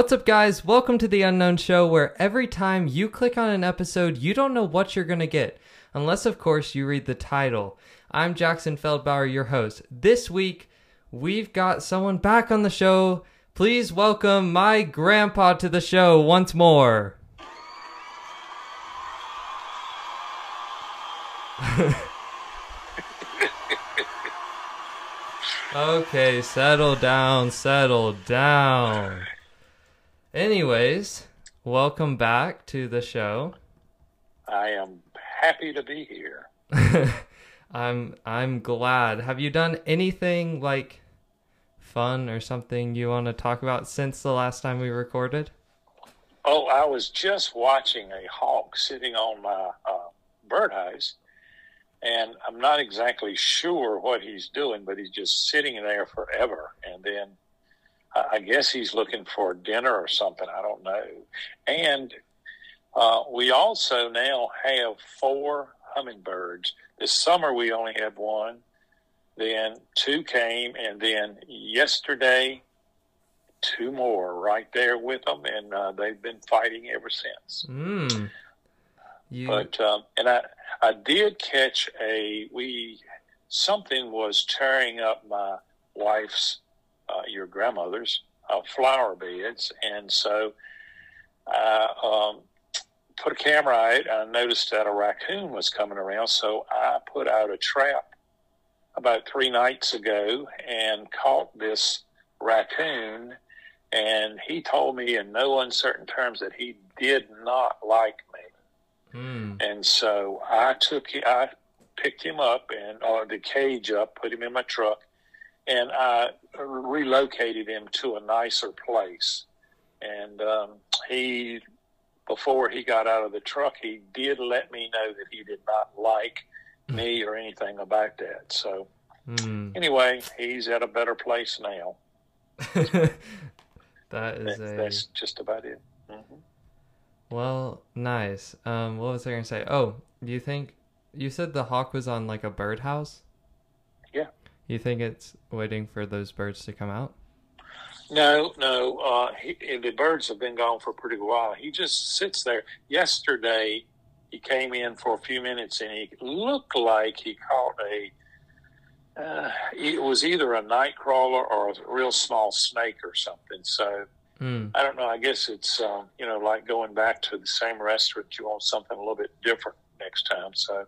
What's up, guys? Welcome to the Unknown Show, where every time you click on an episode, you don't know what you're going to get, unless, of course, you read the title. I'm Jackson Feldbauer, your host. This week, we've got someone back on the show. Please welcome my grandpa to the show once more. okay, settle down, settle down. Anyways, welcome back to the show. I am happy to be here. I'm I'm glad. Have you done anything like fun or something you want to talk about since the last time we recorded? Oh, I was just watching a hawk sitting on my uh, birdhouse, and I'm not exactly sure what he's doing, but he's just sitting there forever. And then I guess he's looking for dinner or something. I don't know. And uh, we also now have four hummingbirds. This summer we only had one. Then two came, and then yesterday two more right there with them, and uh, they've been fighting ever since. Mm. You... But um, and I I did catch a we something was tearing up my wife's uh, your grandmother's uh, flower beds, and so I um, put a camera out. I noticed that a raccoon was coming around, so I put out a trap about three nights ago and caught this raccoon. And he told me in no uncertain terms that he did not like me. Mm. And so I took, I picked him up and or the cage up, put him in my truck, and I relocated him to a nicer place. And um, he, before he got out of the truck, he did let me know that he did not like me or anything about that. So mm. anyway, he's at a better place now. that is that's, a... that's just about it. Mm-hmm. Well, nice. Um, what was I going to say? Oh, do you think you said the hawk was on like a birdhouse? You think it's waiting for those birds to come out? No, no. Uh, he, the birds have been gone for a pretty while. He just sits there. Yesterday, he came in for a few minutes and he looked like he caught a. Uh, it was either a night crawler or a real small snake or something. So mm. I don't know. I guess it's um, you know like going back to the same restaurant. You want something a little bit different next time. So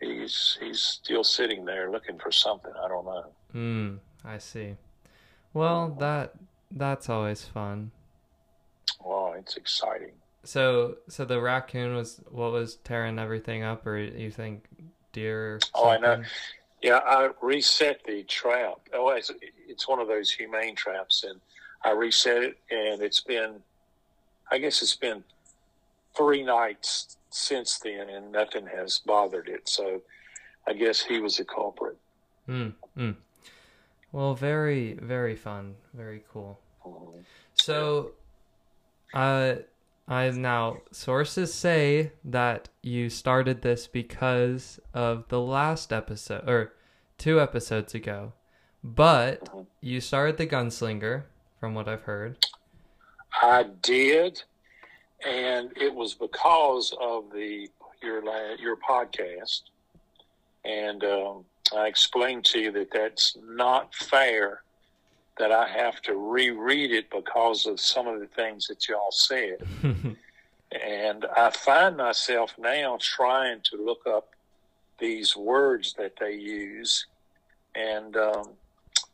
he's he's still sitting there looking for something. I don't know. Hmm. I see. Well, that that's always fun. Well, it's exciting. So, so the raccoon was what was tearing everything up, or you think deer? oh, I know. Yeah, I reset the trap. Oh, it's, it's one of those humane traps, and I reset it, and it's been, I guess it's been three nights since then, and nothing has bothered it. So, I guess he was the culprit. Hmm. mm. Well, very, very fun. Very cool. Mm-hmm. So, uh, I now sources say that you started this because of the last episode or two episodes ago, but mm-hmm. you started the gunslinger, from what I've heard. I did, and it was because of the your your podcast, and um, I explained to you that that's not fair that I have to reread it because of some of the things that y'all said. and I find myself now trying to look up these words that they use, and um,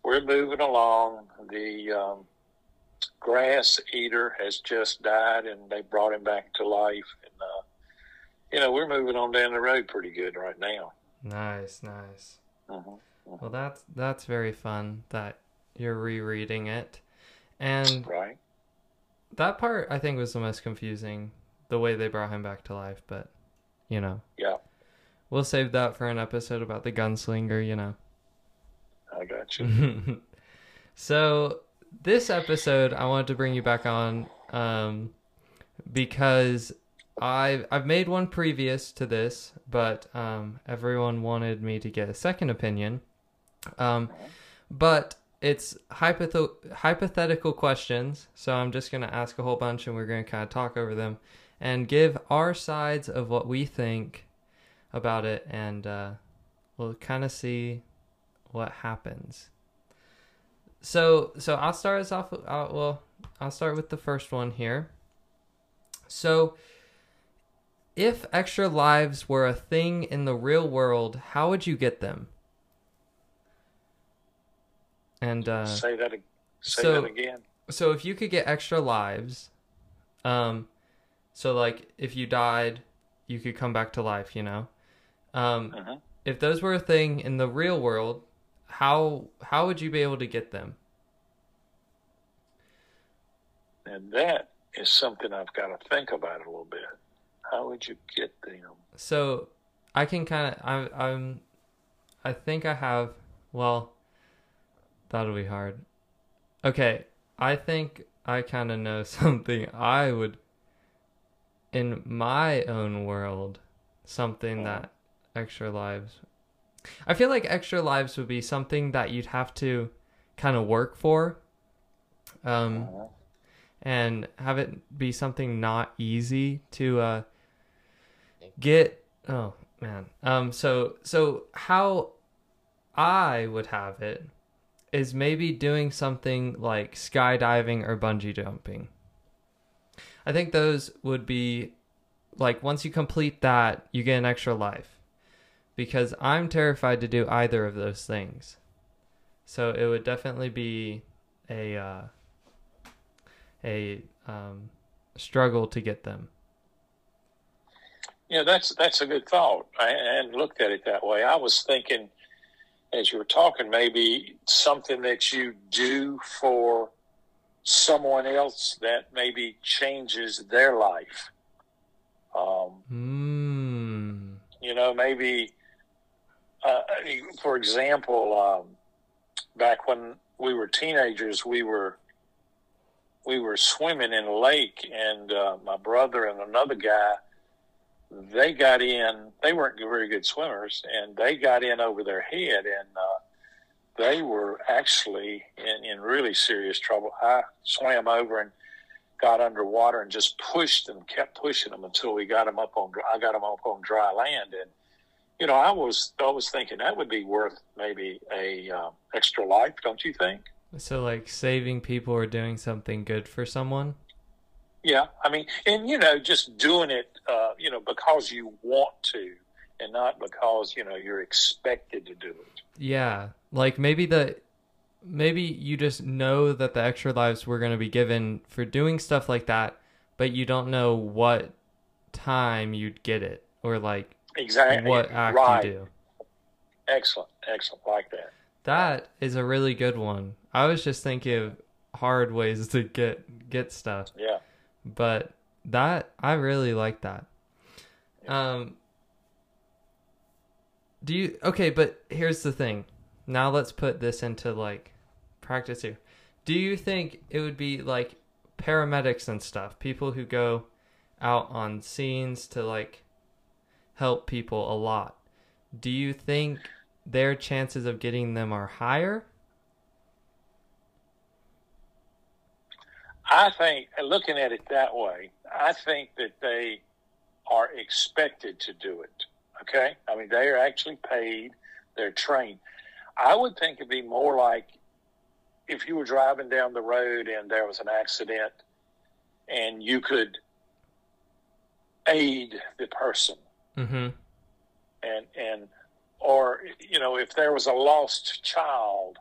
we're moving along. The um, grass eater has just died, and they brought him back to life. And uh, you know, we're moving on down the road pretty good right now. Nice, nice. Mm-hmm, mm-hmm. Well, that's that's very fun that you're rereading it, and right. that part I think was the most confusing, the way they brought him back to life. But you know, yeah, we'll save that for an episode about the gunslinger. You know. I got you. so this episode, I wanted to bring you back on um, because I've I've made one previous to this, but um, everyone wanted me to get a second opinion. Um, but it's hypothetical questions. So I'm just to ask a whole bunch and we're to kind of talk over them and give our sides of what we think about it. And uh, we'll kind of see what happens. So, so I'll start us off. Uh, well, I'll start with the first one here. So, if extra lives were a thing in the real world, how would you get them? And uh, say that. Say so- that again. so if you could get extra lives, um, so like if you died, you could come back to life. You know, um, Mhm. if those were a thing in the real world, how how would you be able to get them? And that is something I've got to think about a little bit. How would you get them? So I can kind of I'm I'm I think I have well that'll be hard. Okay, I think I kind of know something I would in my own world something hmm. that extra lives I feel like extra lives would be something that you'd have to kind of work for um Mhm. and have it be something not easy to uh get. Oh man. Um so so how i would have it is maybe doing something like skydiving or bungee jumping. I think those would be like once you complete that you get an extra life because i'm terrified to do either of those things so it would definitely be a uh a um, struggle to get them. Yeah, that's that's a good thought. I hadn't looked at it that way. I was thinking, as you were talking, maybe something that you do for someone else that maybe changes their life. Um, Mm. you know, maybe, uh, for example, um, back when we were teenagers, we were we were swimming in a lake, and uh, my brother and another guy, they got in. They weren't very good swimmers, and they got in over their head, and uh, they were actually in, in really serious trouble. I swam over and got underwater and just pushed them, kept pushing them until we got them up on. I got them up on dry land, and you know, I was I was thinking that would be worth maybe a um, extra life, don't you think? So like saving people or doing something good for someone. Yeah, I mean, and you know, just doing it, uh, you know, because you want to, and not because you know you're expected to do it. Yeah, like maybe the maybe you just know that the extra lives were going to be given for doing stuff like that, but you don't know what time you'd get it or like Exactly. what act right. you do. Excellent. Excellent. Like that. That is a really good one. I was just thinking of hard ways to get get stuff. Yeah. but that I really like that. Um do you okay, but here's the thing. Now let's put this into like practice here. Do you think it would be like paramedics and stuff, people who go out on scenes to like help people a lot? Do you think their chances of getting them are higher? I think, looking at it that way, I think that they are expected to do it. Okay? I mean, they are actually paid, they're trained. I would think it'd be more like if you were driving down the road and there was an accident and you could aid the person Mhm. and and or you know if there was a lost child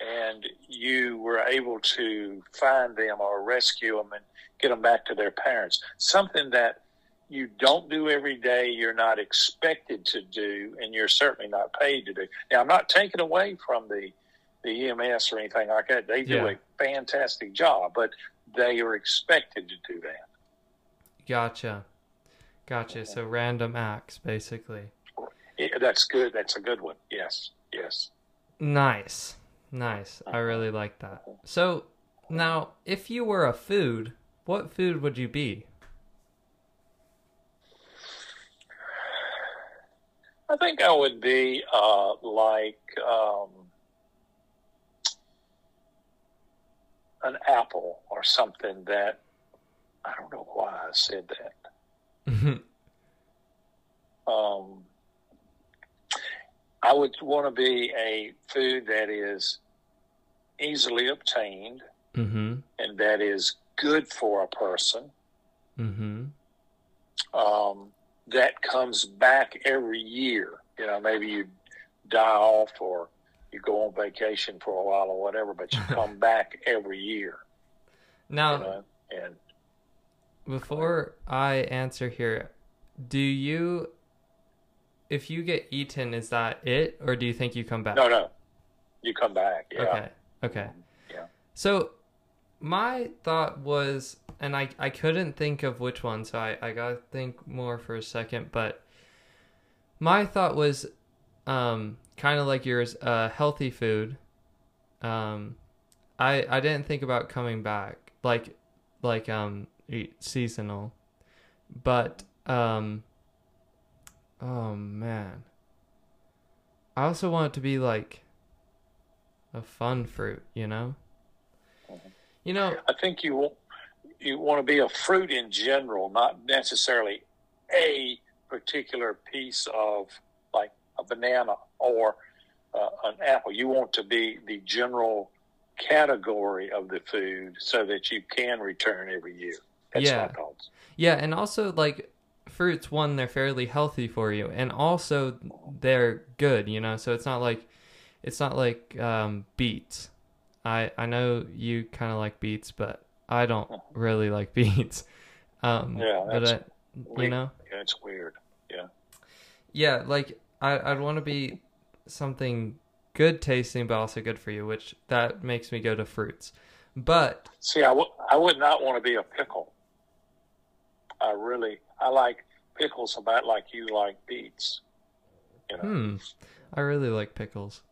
and you were able to find them or rescue them and get them back to their parents something that you don't do every day you're not expected to do and you're certainly not paid to do now i'm not taking away from the the ems or anything like that they do Yeah. a fantastic job but they are expected to do that Gotcha. Gotcha. So random acts basically. Yeah, that's good that's a good one yes yes Nice. Nice. I really like that. So, now, if you were a food, what food would you be? I think I would be uh, like um, an apple or something that I don't know why I said that. Um, I would want to be a food that is easily obtained mm-hmm. and that is good for a person. Mm-hmm. Um, that comes back every year. You know, maybe you die off or you go on vacation for a while or whatever, but you come back every year. Now, You know? And before I answer here, do you, if you get eaten, is that it, or do you think you come back? no, no, you come back. Yeah. Okay. Okay. Yeah. So my thought was, and I, I couldn't think of which one, so I, I gotta think more for a second, but my thought was um, kind of like yours, uh, healthy food. Um, I I didn't think about coming back, like like um seasonal, but um, oh man, I also want it to be like a fun fruit, you know. You know, I think you want you want to be a fruit in general, not necessarily a particular piece of like a banana or uh, an apple. You want to be the general category of the food so that you can return every year. That's Yeah. thoughts. Yeah, and also like fruits one they're fairly healthy for you and also they're good, you know. So it's not like it's not like um beets. I I know you kind of like beets, but I don't really like beets. Um Yeah, but I, you know. Yeah, it's weird. Yeah. Yeah, like I I'd want to be something good tasting but also good for you, which that makes me go to fruits. But See, I I would not want to be a pickle. I really I like pickles about like you like beets. You know, hmm, I really like pickles.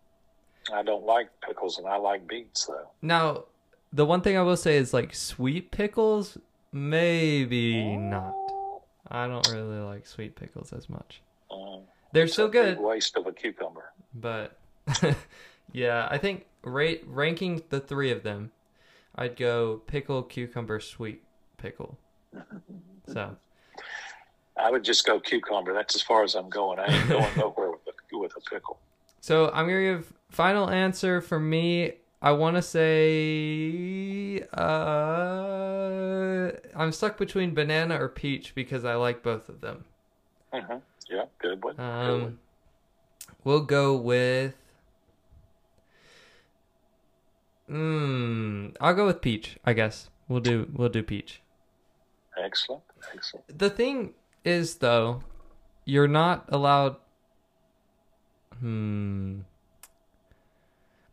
I don't like pickles, and I like beets though. Now, the one thing I will say is like sweet pickles, maybe not. I don't really like sweet pickles as much. Mm. They're so a good, waste of a cucumber. but yeah, I think rate ranking the three of them, I'd go pickle, cucumber, sweet pickle. So I would just go cucumber. That's as far as I'm going. I ain't going nowhere with a, with a pickle. So I'm gonna give final answer for me. I want to say uh, I'm stuck between banana or peach because I like both of them. hmm Yeah, good one. good Um, one. we'll go with. Hmm. I'll go with peach. I guess we'll do we'll do peach. Excellent. The thing is, though, you're not allowed. Hmm.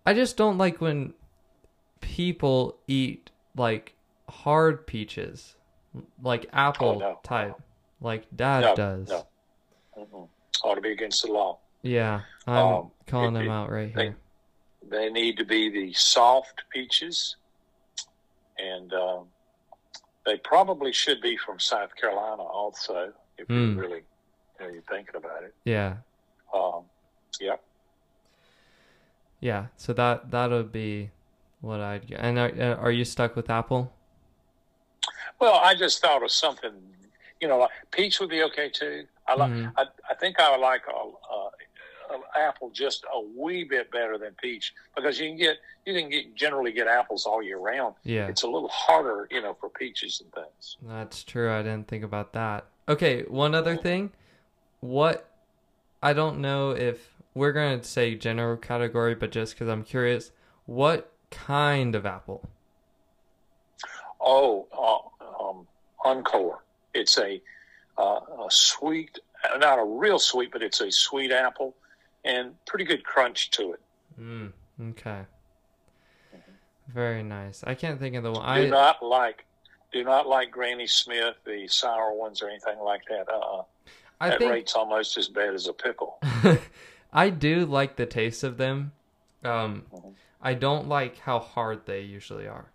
I just don't like when people eat like hard peaches, like apple Oh, no. type, like Dad No, does. no. Ought to be against the law. Yeah, I'm Um, calling it- them out right they- here. They need to be the soft peaches, and um, they probably should be from South Carolina also. If Hmm. you really, you know, you're thinking about it. Yeah, Um, yeah. yeah. So that that'll be what I'd get. And are, uh, are you stuck with apple? Well, I just thought of something. You know, like peach would be okay too. I like. Mhm. I, I think I would like a, a, a apple just a wee bit better than peach because you can get you can get generally get apples all year round. Yeah, It's a little harder, you know, for peaches and things. that's true. I didn't think about that. Okay, one other thing. What I don't know if we're gonna say general category, but just because I'm curious, what kind of apple? Oh, uh, um, Encore. It's a uh, a sweet, not a real sweet, but it's a sweet apple, and pretty good crunch to it. Mm, okay. Very nice. I can't think of the one. do I not like do not like Granny Smith, the sour ones or anything like that. Uh, uh I that think rate's almost as bad as a pickle. I do like the taste of them. Um, Mhm. I don't like how hard they usually are.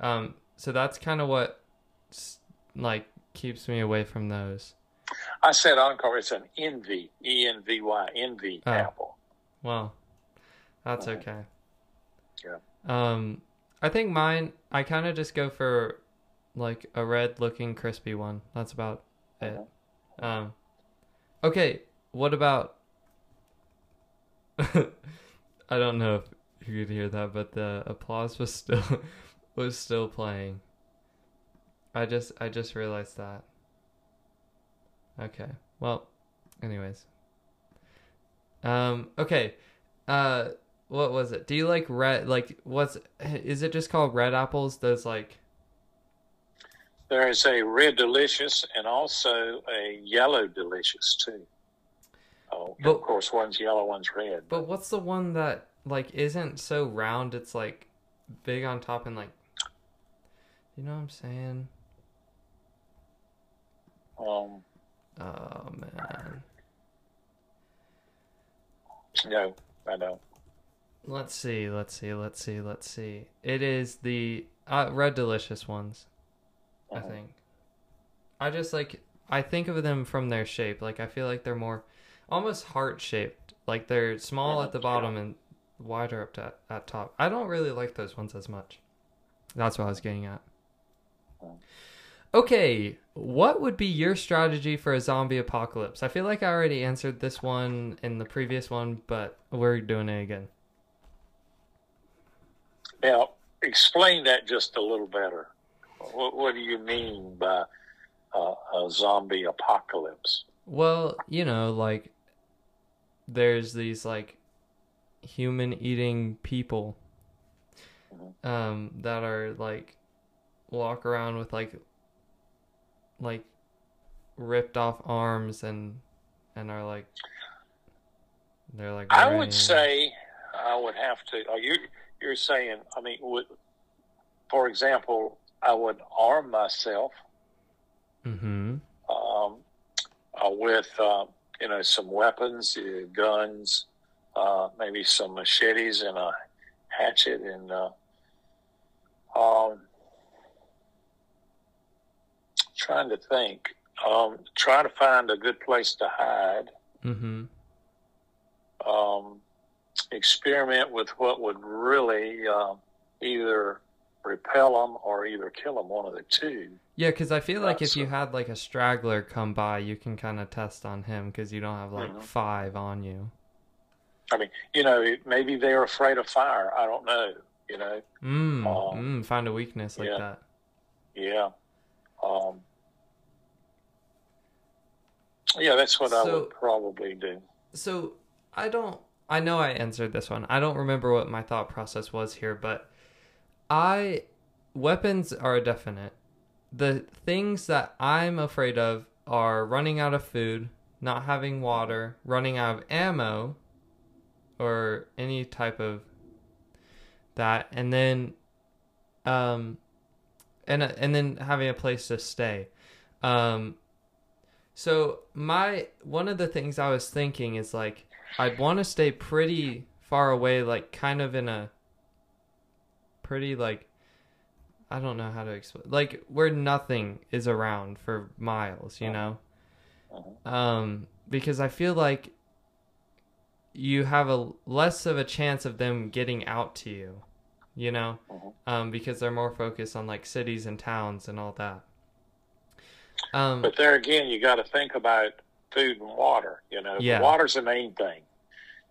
Um, so that's kind of what like keeps me away from those. I said Encore. It's an envy, E N V Y, envy Oh. apple. Well, that's Mhm. okay. Yeah. Um, I think mine. I kind of just go for like a red looking crispy one. That's about it. Um, okay, what about? I don't know if you could hear that, but the applause was still was still playing. I just I just realized that. Okay. Well, anyways. Um okay. Uh what was it? Do you like red like what's is it just called red apples? Those like There is a red delicious and also a yellow delicious too. Oh, But- of course, one's yellow, one's red. But what's the one that like isn't so round? It's like big on top and like, you know what I'm saying? Um, Oh man. no, I don't. Let's see. Let's see. Let's see. Let's see. It is the uh, red delicious ones. I Uh-huh. think. I just like I think of them from their shape. Like I feel like they're more almost heart shaped. Like they're small Yeah, at the bottom and wider up to, at top. I don't really like those ones as much. That's what I was getting at. Okay, what would be your strategy for a zombie apocalypse? I feel like I already answered this one in the previous one, but we're doing it again. Now, explain that just a little better. What, what do you mean by uh, a zombie apocalypse? Well, you know, like there's these like human eating people um that are like walk around with like like ripped off arms and and are like they're like I would say I would have to. Are you you're saying? I mean, would, for example, I would arm myself Mhm. um, uh, with uh, you know some weapons, uh, guns, uh, maybe some machetes and a hatchet, and uh, um, trying to think. Um, try to find a good place to hide. Mhm. um, experiment with what would really uh, either repel them or either kill them, one of the two. Yeah, cuz I feel like Uh, if you had like a straggler come by, you can kind of test on him cuz you don't have like Mhm. 5 on you. I mean, you know, maybe they're afraid of fire. I don't know. You know, Mm, Oh. mm, find a weakness like Yeah. that. yeah, um, yeah. That's what I would probably do. So I don't. I know I answered this one. I don't remember what my thought process was here, but I weapons are definite. The things that I'm afraid of are running out of food, not having water, running out of ammo, or any type of that, and then, um, and and then having a place to stay. Um, so my one of the things I was thinking is like I'd want to stay pretty far away, like kind of in a pretty like I don't know how to explain, like where nothing is around for miles, you know. Uh-huh. Um, because I feel like you have a less of a chance of them getting out to you, you know, Mhm. um, because they're more focused on like cities and towns and all that. Um, But there again, you got to think about food and water. You know, Yeah. water's the main thing.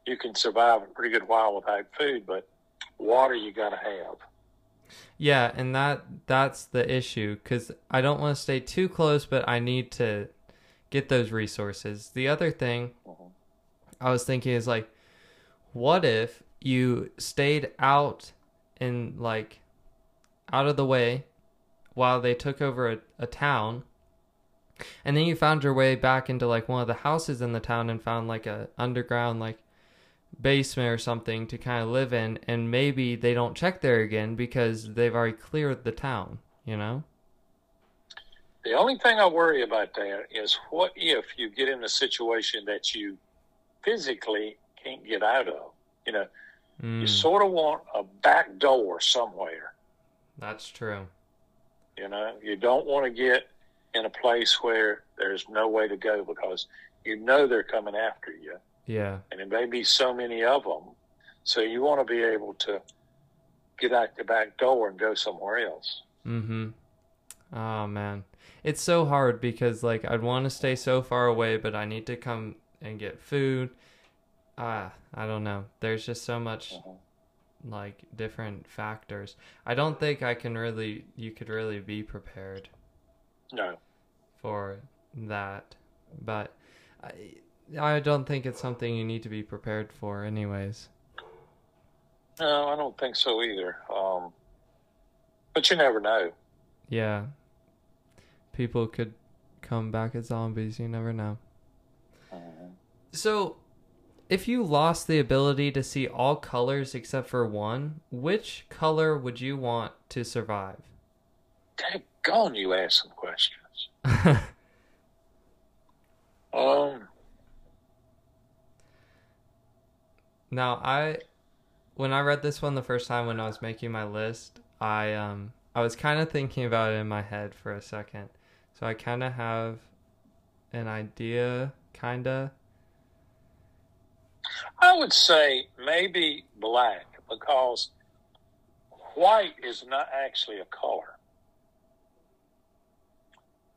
You can survive a pretty good while without food, but water you got to have. Yeah, and that that's the issue cuz I don't want to stay too close but I need to get those resources. The other thing Mhm. I was thinking is like what if you stayed out in like out of the way while they took over a, a town and then you found your way back into like one of the houses in the town and found like a underground like basement or something to kind of live in and maybe they don't check there again because they've already cleared the town you know The only thing I worry about there is what if you get in a situation that you physically can't get out of? You know, you Mm, sort of want a back door somewhere. that's true You know, you don't want to get in a place where there's no way to go because you know they're coming after you, yeah and there may be so many of them. So you want to be able to get out the back door and go somewhere else. Mm-hmm. Oh man. It's so hard because like I'd want to stay so far away, but I need to come and get food. Ah, I don't know. There's just so much Mhm. like different factors. I don't think I can really you could really be prepared No. For that. But I I don't think it's something you need to be prepared for anyways. No, I don't think so either. Um, but you never know. Yeah. People could come back as zombies, you never know. Mhm. So, if you lost the ability to see all colors except for one, which color would you want to survive? Daggone, you ask some questions. Um, now, I when I read this one the first time when I was making my list, I um I was kind of thinking about it in my head for a second. So I kind of have an idea kind of. I would say maybe black because white is not actually a color,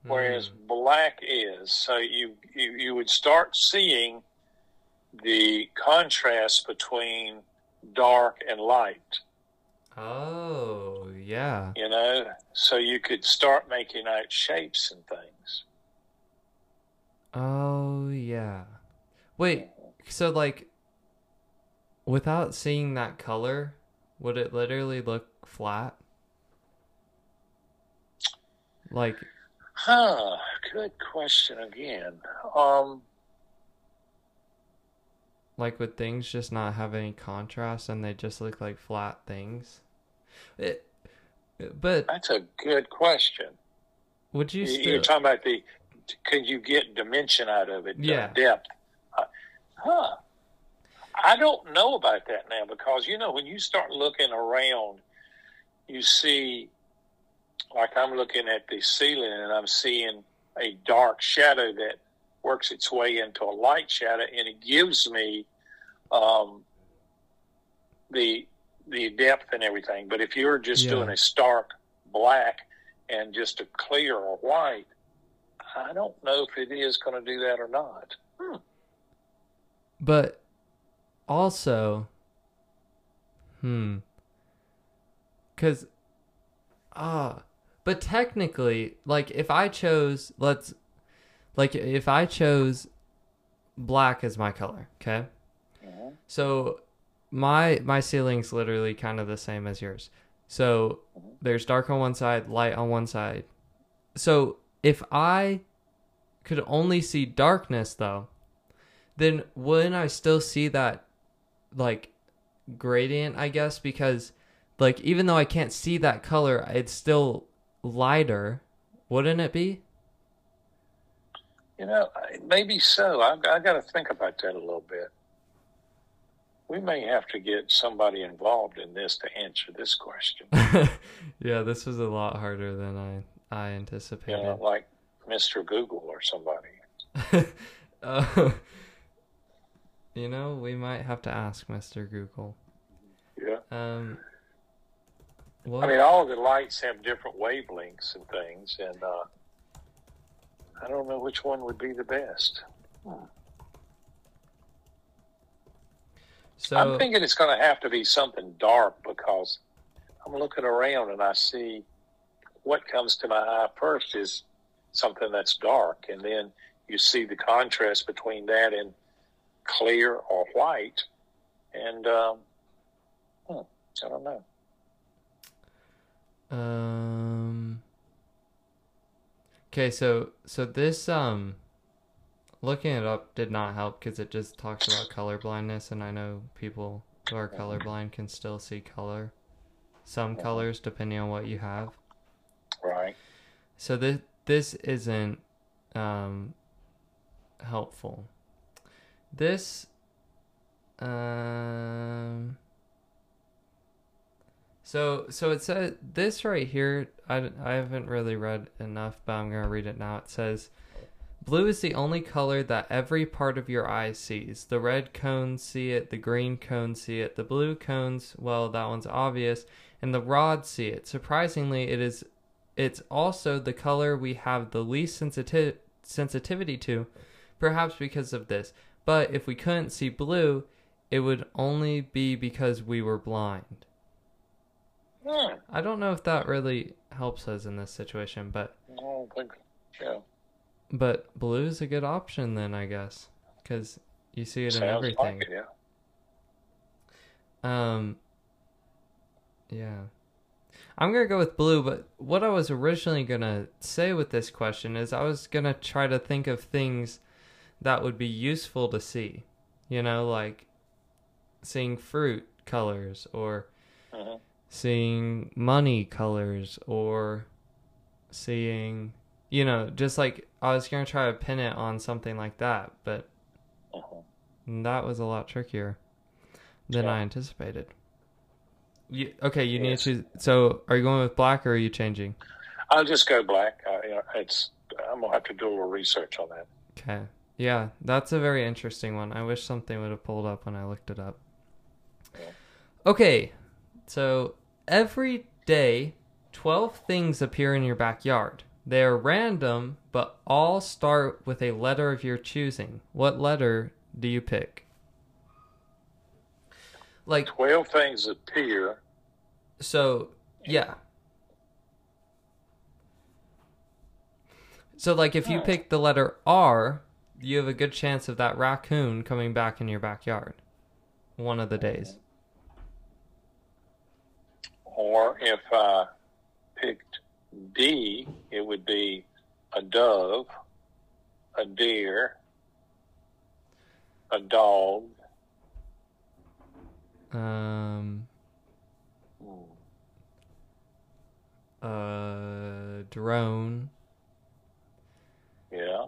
whereas Hmm. black is. So you, you you would start seeing the contrast between dark and light. Oh, yeah. You know, so you could start making out shapes and things. Oh, yeah. Wait, so like without seeing that color, would it literally look flat? Like Huh. Good question again. Um. like would things just not have any contrast and they just look like flat things? It, but That's a good question. would you still You're talking about the, could you get dimension out of it? Yeah. Depth. Uh, Huh. I don't know about that now because, you know, when you start looking around, you see, like I'm looking at the ceiling and I'm seeing a dark shadow that works its way into a light shadow and it gives me um, the the depth and everything. But if you're just Yeah. doing a stark black and just a clear or white, I don't know if it is going to do that or not. Hmm. But also, hmm, because ah, but technically, like if I chose, let's, like if I chose black as my color, okay, so my my ceiling's literally kind of the same as yours. So uh-huh. there's dark on one side, light on one side. So if I could only see darkness though, then wouldn't I still see that like gradient, I guess, because like even though I can't see that color, it's still lighter, wouldn't it be? You know, maybe so. I, I got to think about that a little bit. We may have to get somebody involved in this to answer this question. yeah, this was a lot harder than I I You anticipated. know, like Mr. Google or somebody. uh, you know, we might have to ask Mr. Google. Yeah. Um, I mean, all the lights have different wavelengths and things, and uh, I don't know which one would be the best. so I'm thinking it's going to have to be something dark because I'm looking around and I see what comes to my eye first is something that's dark, and then you see the contrast between that and clear or white, and um, hmm, I don't know. Um. Okay, so so this um, looking it up did not help because it just talks about color blindness, and I know people who are colorblind can still see color, some colors depending on what you have. Right? So this this isn't um helpful. This um so so it says this right here I, I haven't really read enough but I'm to read it now. It says Blue is the only color that every part of your eye sees. The red cones see it, the green cones see it, the blue cones, well, that one's obvious, and the rods see it. Surprisingly, it is it's also the color we have the least sensiti- sensitivity to, perhaps because of this. But if we couldn't see blue, it would only be because we were blind. Hmm. I don't know if that really helps us in this situation, but I don't think. Yeah. but blue is a good option then, I guess, because you see it in everything. like it. Yeah. Um, yeah. I'm gonna go with blue, but what I was originally gonna say with this question is I was gonna try to think of things that would be useful to see. You know, like seeing fruit colors or Mhm. Seeing money colors or seeing you know, just like I was gonna try to pin it on something like that, but Mhm. that was a lot trickier than Yeah. I anticipated. You, okay, you need to. So, are you going with black or are you changing? I'll just go black. Uh, you know, it's. I'm gonna have to do a little research on that. Okay. Yeah, that's a very interesting one. I wish something would have pulled up when I looked it up. Yeah. Okay, so every day, 12 things appear in your backyard. They are random, but all start with a letter of your choosing. What letter do you pick? Like, Twelve things appear. So, yeah. So, like, if you Hmm. pick the letter R, you have a good chance of that raccoon coming back in your backyard one of the days. Or if I picked D, it would be a dove, a deer, a dog. Um, a drone, Yeah.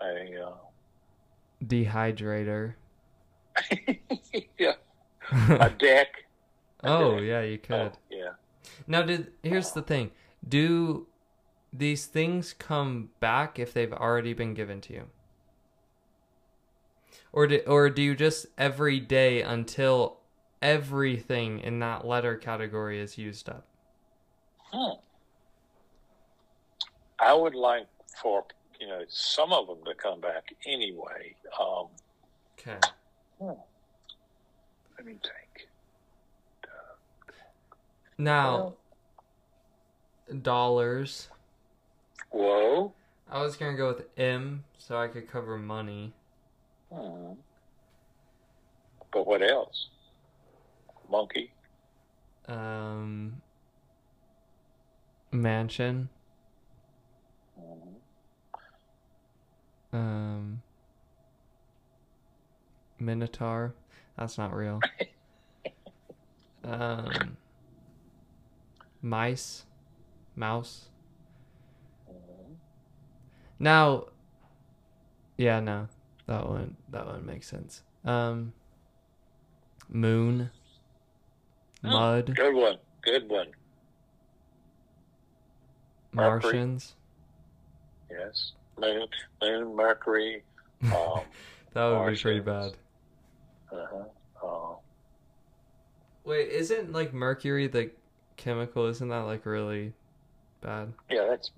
A uh, dehydrator. yeah. A deck. Oh, yeah, you Oh, could. yeah. Now, did here's the thing: do these things come back if they've already been given to you, or do or do you just every day until everything in that letter category is used up? Hmm. I would like for you know some of them to come back anyway. Um, Okay. let me think. Now, dollars. Whoa. I was gonna go with M so I could cover money. Hmm. But what else? Monkey. Um, mansion. Hmm. Um, Minotaur. That's not real. um, mice, mouse. Hmm. Now, yeah, no, that one that one makes sense. Um, moon, Oh, mud, Good one. Good one. Mercury. Martians. Yes. Moon, Moon, Mercury. Um, That would be pretty bad. uh-huh. uh, Wait, isn't like mercury the chemical? Isn't that like really bad? yeah, that's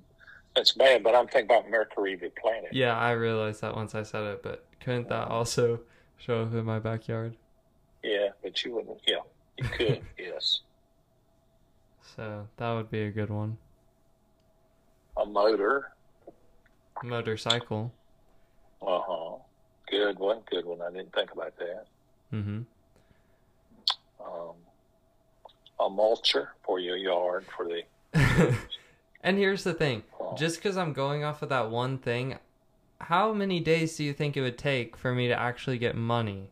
that's bad. But I'm thinking about Mercury, the planet. Yeah, I realized that once I said it, but couldn't that also show up in my backyard? Yeah, but you wouldn't. Yeah, you could. yes. So that would be a good one. A motor. Motorcycle. Uh huh. Good one. Good one. I didn't think about that. Mm-hmm. Um, a mulcher for your yard for the. and here's the thing: Oh. just because I'm going off of that one thing, how many days do you think it would take for me to actually get money?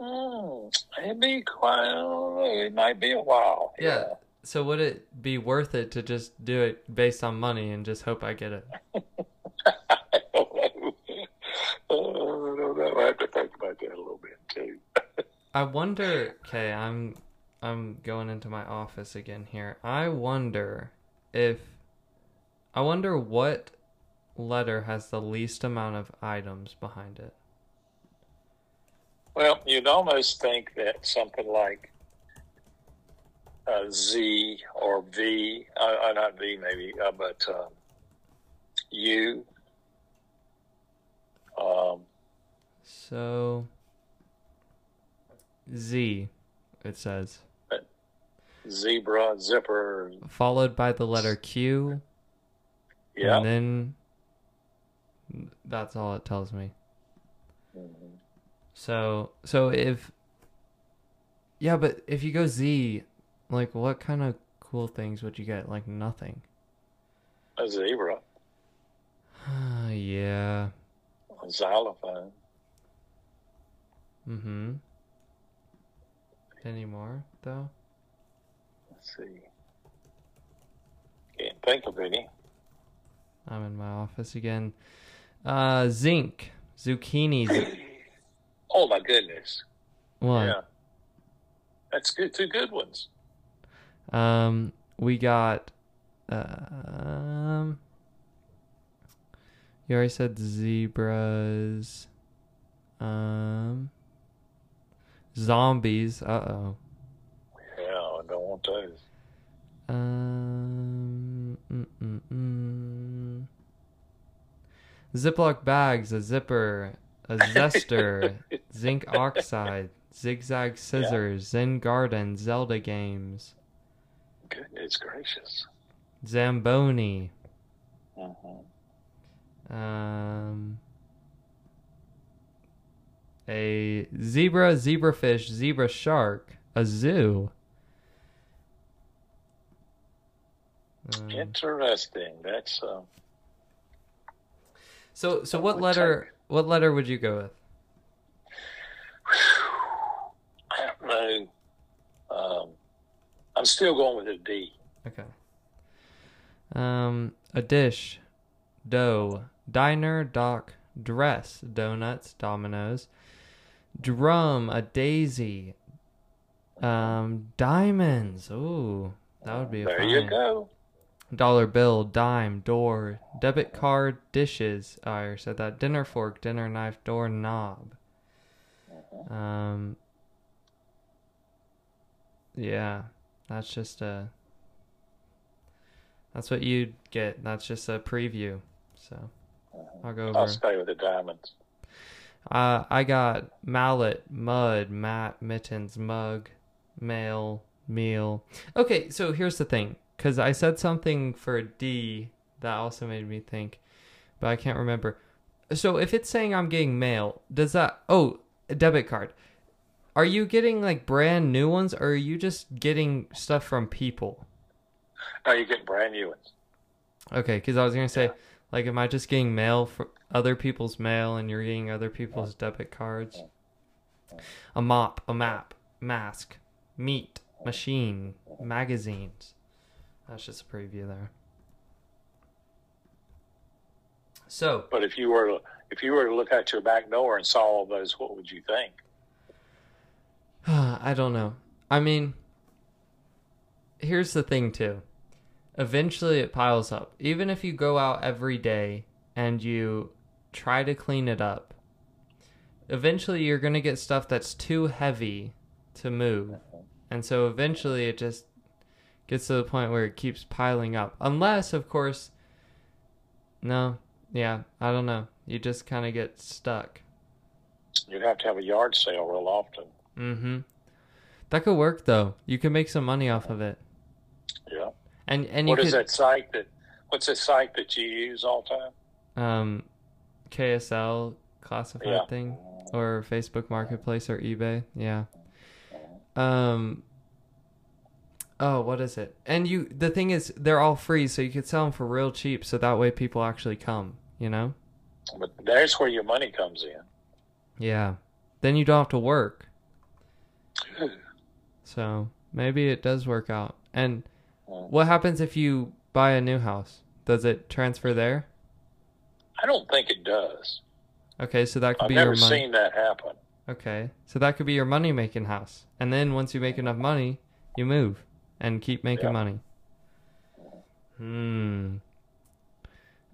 Hmm, it'd be quite. It might be a while. Yeah. So would it be worth it to just do it based on money and just hope I get it? I don't know. Oh, I don't know. I have to think about that a little bit too. I wonder. Okay, I'm I'm going into my office again here. I wonder if I wonder what letter has the least amount of items behind it. Well, you'd almost think that something like uh, Z or V, uh, uh, not V maybe, uh, but um, U. Um, So Z, it says, zebra, zipper. followed by the letter Q, Yeah. and then that's all it tells me. Mhm. So so if yeah, but if you go Z, like what kind of cool things would you get? Like nothing. A zebra, yeah. a xylophone. Mm-hmm. Any more though? Let's see. Can't think of any. I'm in my office again. Uh, zinc, zucchini. Oh my goodness. What? Yeah. That's good. Two good ones. Um, we got. Um, you already said zebras. Um, zombies. Uh oh. Yeah, I don't want those. Um, mm, mm, mm. Ziploc bags, a zipper, a zester, zinc oxide, zigzag scissors, Zen garden, Zelda games, Goodness gracious. Zamboni, hmm um, a zebra, zebrafish, zebra shark, a zoo. Um, Interesting. That's uh, so, so what letter? What letter would you go with? I don't know. Um, I'm still going with a D. Okay. Um, a dish, dough, diner, dock, dress, donuts, dominoes, drum, a daisy, um, diamonds. Ooh, that would be a There fine. you go. Dollar bill, dime, door, debit card, dishes. Oh, I already said that. Dinner fork, dinner knife, door knob. Um. Yeah, that's just a. That's what you'd get. That's just a preview. So I'll go Over. I'll stay with the diamonds. Uh, I got mallet, mud, mat, mittens, mug, mail, meal. Okay, so here's the thing. Because I said something for D that also made me think, but I can't remember. So if it's saying I'm getting mail, does that. Oh, a debit card. Are you getting like brand new ones or are you just getting stuff from people? No, you get brand new ones. Okay, because I was going to say, Yeah. like, am I just getting mail for other people's mail and you're getting other people's debit cards? A mop, a map, mask, meat, machine, magazines. That's just a preview there. So, But if you were to, if you were to look out your back door and saw all those, what would you think? I don't know. I mean, here's the thing, too. Eventually, it piles up. Even if you go out every day and you try to clean it up, eventually you're going to get stuff that's too heavy to move. And so eventually it just gets to the point where it keeps piling up. Unless, of course, no, yeah, I don't know. You just kind of get stuck. You'd have to have a yard sale real often. Mm-hmm. That could work though. You could make some money off of it. Yeah. And and What you is could that site that? What's that site that you use all the time? um KSL classified Yeah. thing or Facebook Marketplace or eBay. Yeah. Um Oh, what is it? And you the thing is they're all free so you could sell them for real cheap so that way people actually come, you know? But there's where your money comes in. Yeah. Then you don't have to work. So, maybe it does work out. And what happens if you buy a new house? Does it transfer there? I don't think it does. Okay, so that could I've be never your money. seen that happen. Okay, so that could be your money making house. And then once you make enough money, you move and keep making Yeah. money. Hmm.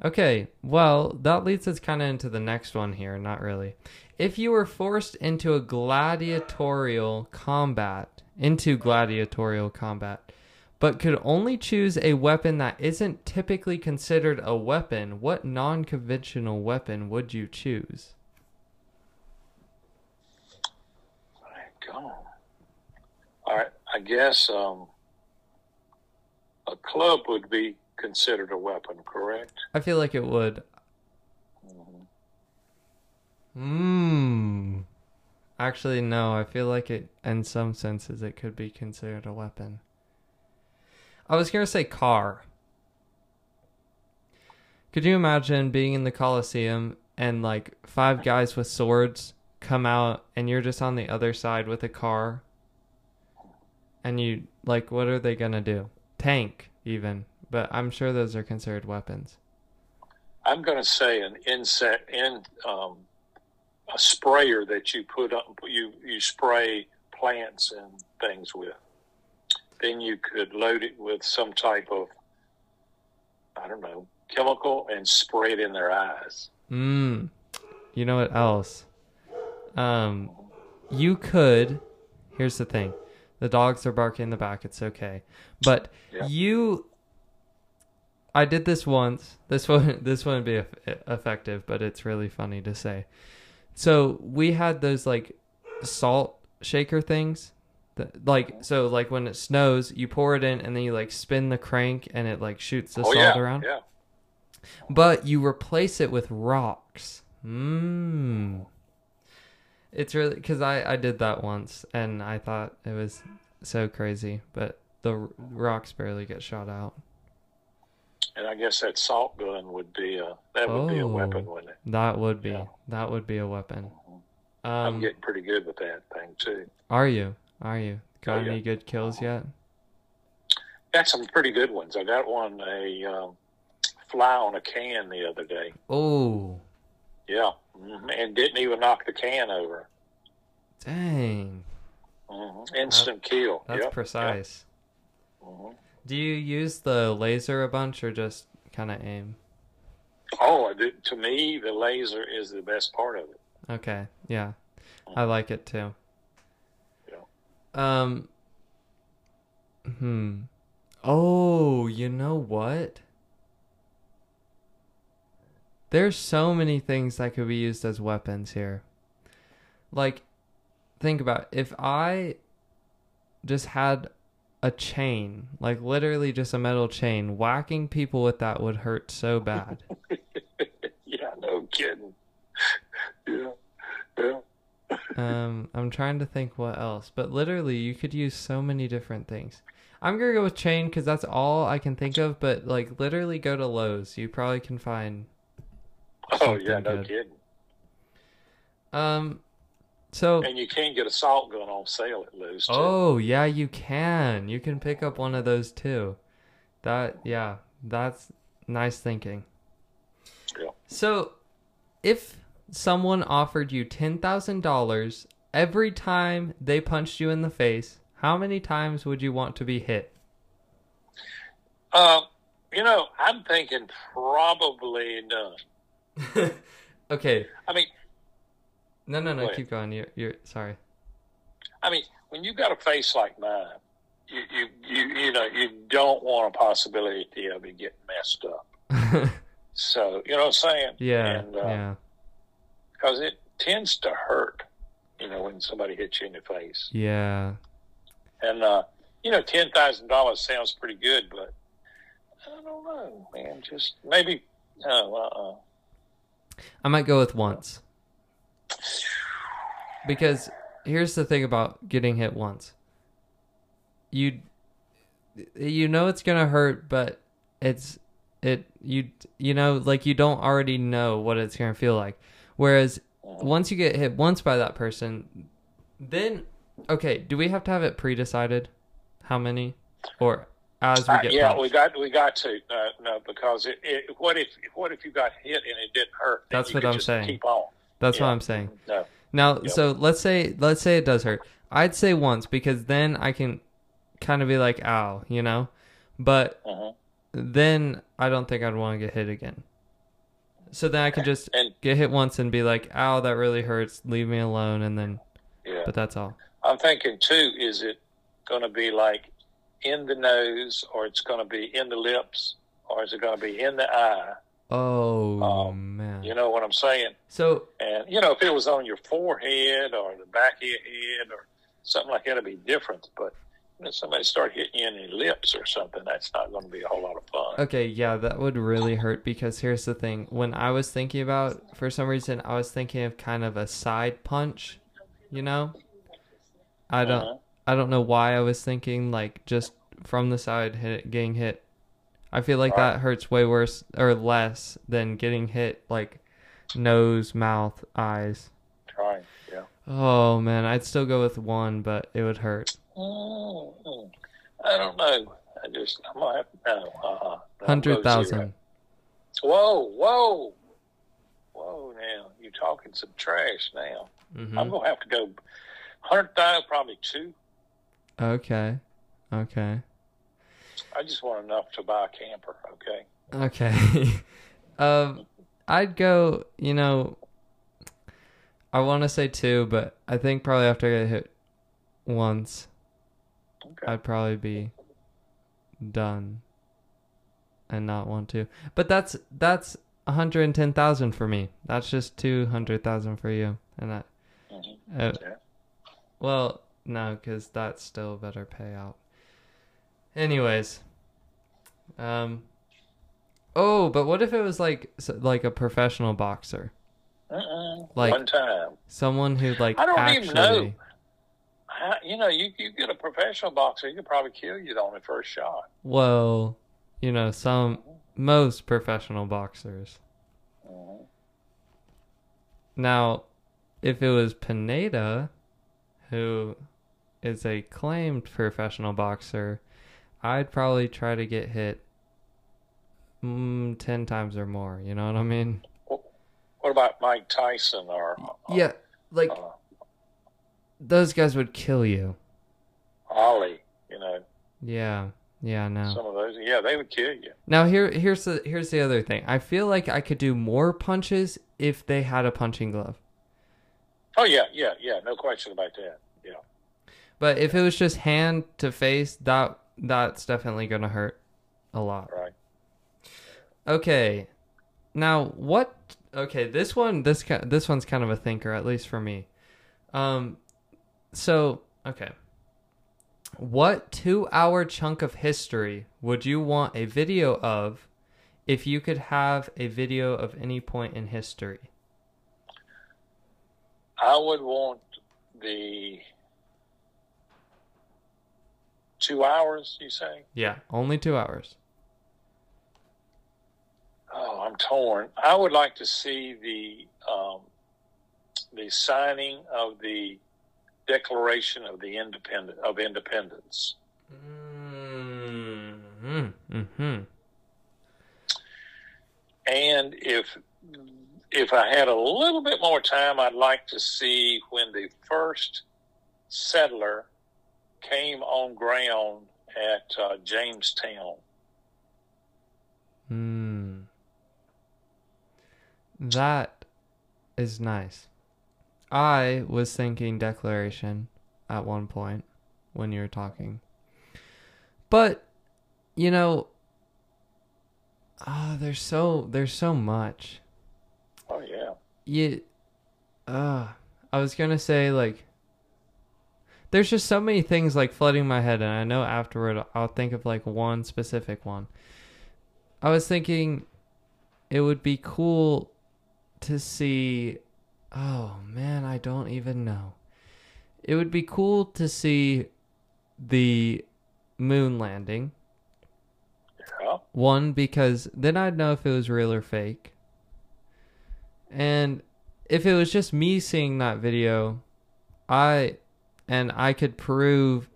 Okay, well, that leads us kind of into the next one here. Not really. If you were forced into a gladiatorial combat, into gladiatorial combat, but could only choose a weapon that isn't typically considered a weapon, what non conventional weapon would you choose? All right. I guess um, a club would be considered a weapon, correct? I feel like it would. Hmm. Actually, no. I feel like it, in some senses, it could be considered a weapon. I was gonna say car. Could you imagine being in the Coliseum and like five guys with swords come out and you're just on the other side with a car? And you like what are they gonna do? Tank even. But I'm sure those are considered weapons. I'm going to say an insect in um, a sprayer that you put up, you you spray plants and things with. Then you could load it with some type of, I don't know, chemical and spray it in their eyes. Mm. You know what else? Um, you could. Here's the thing: the dogs are barking in the back. It's okay, but Yeah. you. I did this once. This one, this wouldn't be effective, but it's really funny to say. So we had those like salt shaker things. Like so, like when it snows, you pour it in, and then you like spin the crank, and it like shoots the oh salt yeah, around yeah. but you replace it with rocks. Mmm. It's really because I I did that once and I thought it was so crazy, but the r- rocks barely get shot out. And I guess that salt gun would be a that would be a Oh. weapon, wouldn't it? That would be Yeah. that would be a weapon. I'm Um, getting pretty good with that thing too. are you? Are you? Got Oh, yeah. any good kills yet? Got some pretty good ones. I got one a um, fly on a can the other day. Oh, Yeah, hmm and didn't even knock the can over. dang! hmm Instant kill. That's Yep, precise. yep. Mhm. Do you use the laser a bunch or just kind of aim? Oh, to me, the laser is the best part of it. Okay, yeah. I like it too. Um Hmm. Oh, you know what? There's so many things that could be used as weapons here. Like think about it. if I just had a chain, like literally just a metal chain, whacking people with that would hurt so bad. yeah, no kidding. yeah, yeah. Um, I'm trying to think what else, but literally, you could use so many different things. I'm gonna go with chain because that's all I can think of. But like, literally, go to Lowe's. You probably can find. Oh yeah, no good. kidding. Um, so And you can get a salt gun on sale at Lowe's too. oh yeah, you can. You can pick up one of those too. That yeah, that's nice thinking. Yeah. So, if someone offered you ten thousand dollars every time they punched you in the face, how many times would you want to be hit? Uh, you know, I'm thinking probably none. okay. I mean, No, no, no. Keep going. You're, you're sorry. I mean, when you got a face like mine, you you you, you know you don't want a possibility of it getting messed up. So you know what I'm saying? yeah, And, uh, yeah, Because it tends to hurt, you know, when somebody hits you in the face. yeah. And uh, you know, ten thousand dollars sounds pretty good, but I don't know, man. Just maybe. No, uh, uh I might go with once. Because here's the thing about getting hit once. You you know it's going to hurt, but it's it you you know like you don't already know what it's going to feel like. Whereas once you get hit once by that person, then okay, do we have to have it pre-decided how many or as we Uh, yeah, punched? we got we got to uh, no because it, it what if what if you got hit and it didn't hurt? That's what I'm saying. Keep on. That's what I'm saying. No, Now, Yep. so let's say let's say it does hurt. I'd say once because then I can kind of be like, "Ow," you know. But uh-huh. then I don't think I'd want to get hit again. So then I can just And get hit once and be like, "Ow, that really hurts. Leave me alone." And then, yeah, but that's all. I'm thinking too. Is it going to be like in the nose, or it's going to be in the lips, or is it going to be in the eye? Oh Um, man. You know what I'm saying? So And you know, if it was on your forehead or the back of your head or something like that, it'd be different. But know, somebody start hitting you in the lips or something, that's not going to be a whole lot of fun. Okay, yeah, that would really hurt because here's the thing. When I was thinking about, for some reason, I was thinking of kind of a side punch, you know? I don't, Uh-huh. I don't know why I was thinking like just from the side hit, getting hit. I feel like Right. that hurts way worse or less than getting hit like nose, mouth, eyes. Right? Yeah. Oh man, I'd still go with one, but it would hurt. Mm I don't know. I just I might have no. Uh-uh. No, Hundred thousand. Whoa, whoa, whoa! Now you're talking some trash. Now hmm I'm gonna have to go. Hundred thousand, probably two. Okay, okay. I just want enough to buy a camper. Okay. Okay. um, I'd go. You know, I want to say two, but I think probably after I get hit once, Okay. I'd probably be done and not want to. But that's that's one hundred and ten thousand for me. That's just two hundred thousand for you, and that. Mhm. Uh, Yeah. well, no, because that's still better payout. Anyways, um, oh, but what if it was like like a professional boxer, Uh-uh. Like- One time. someone who like I don't actually, even know. You know, you you get a professional boxer, he could probably kill you on the first shot. well, you know, some most professional boxers. Mhm. Now, if it was Pineda, who is a claimed professional boxer, I'd probably try to get hit mm, 10 times or more. You know what I mean? What about Mike Tyson or uh, Yeah, like uh, those guys would kill you. Ali? You know, Yeah. Yeah, no. some of those. Yeah, they would kill you. Now here here's the here's the other thing. I feel like I could do more punches if they had a punching glove. Oh yeah, yeah, yeah. No question about that. Yeah. But if it was just hand to face, that that's definitely going to hurt a lot. Right. Okay. Now, what Okay, this one this this one's kind of a thinker at least for me. Um so, okay. What 2-hour chunk of history would you want a video of if you could have a video of any point in history? I would want the two hours. You say? Yeah, only 2 hours. Oh, I'm torn. I would like to see the um, the signing of the Declaration of the Independent of Independence. Mm-hmm. Mm-hmm. And if if I had a little bit more time, I'd like to see when the first settler came on ground at uh, Jamestown. Hmm. That is nice. I was thinking declaration at one point when you were talking. But you know ah there's so there's so much. Oh yeah, You uh I was going to say like there's just so many things like flooding my head and I know afterward I'll think of like one specific one. I was thinking it would be cool to see oh man, I don't even know. It would be cool to see the moon landing. yeah. One, because then I'd know if it was real or fake. And if it was just me seeing that video, I and I could prove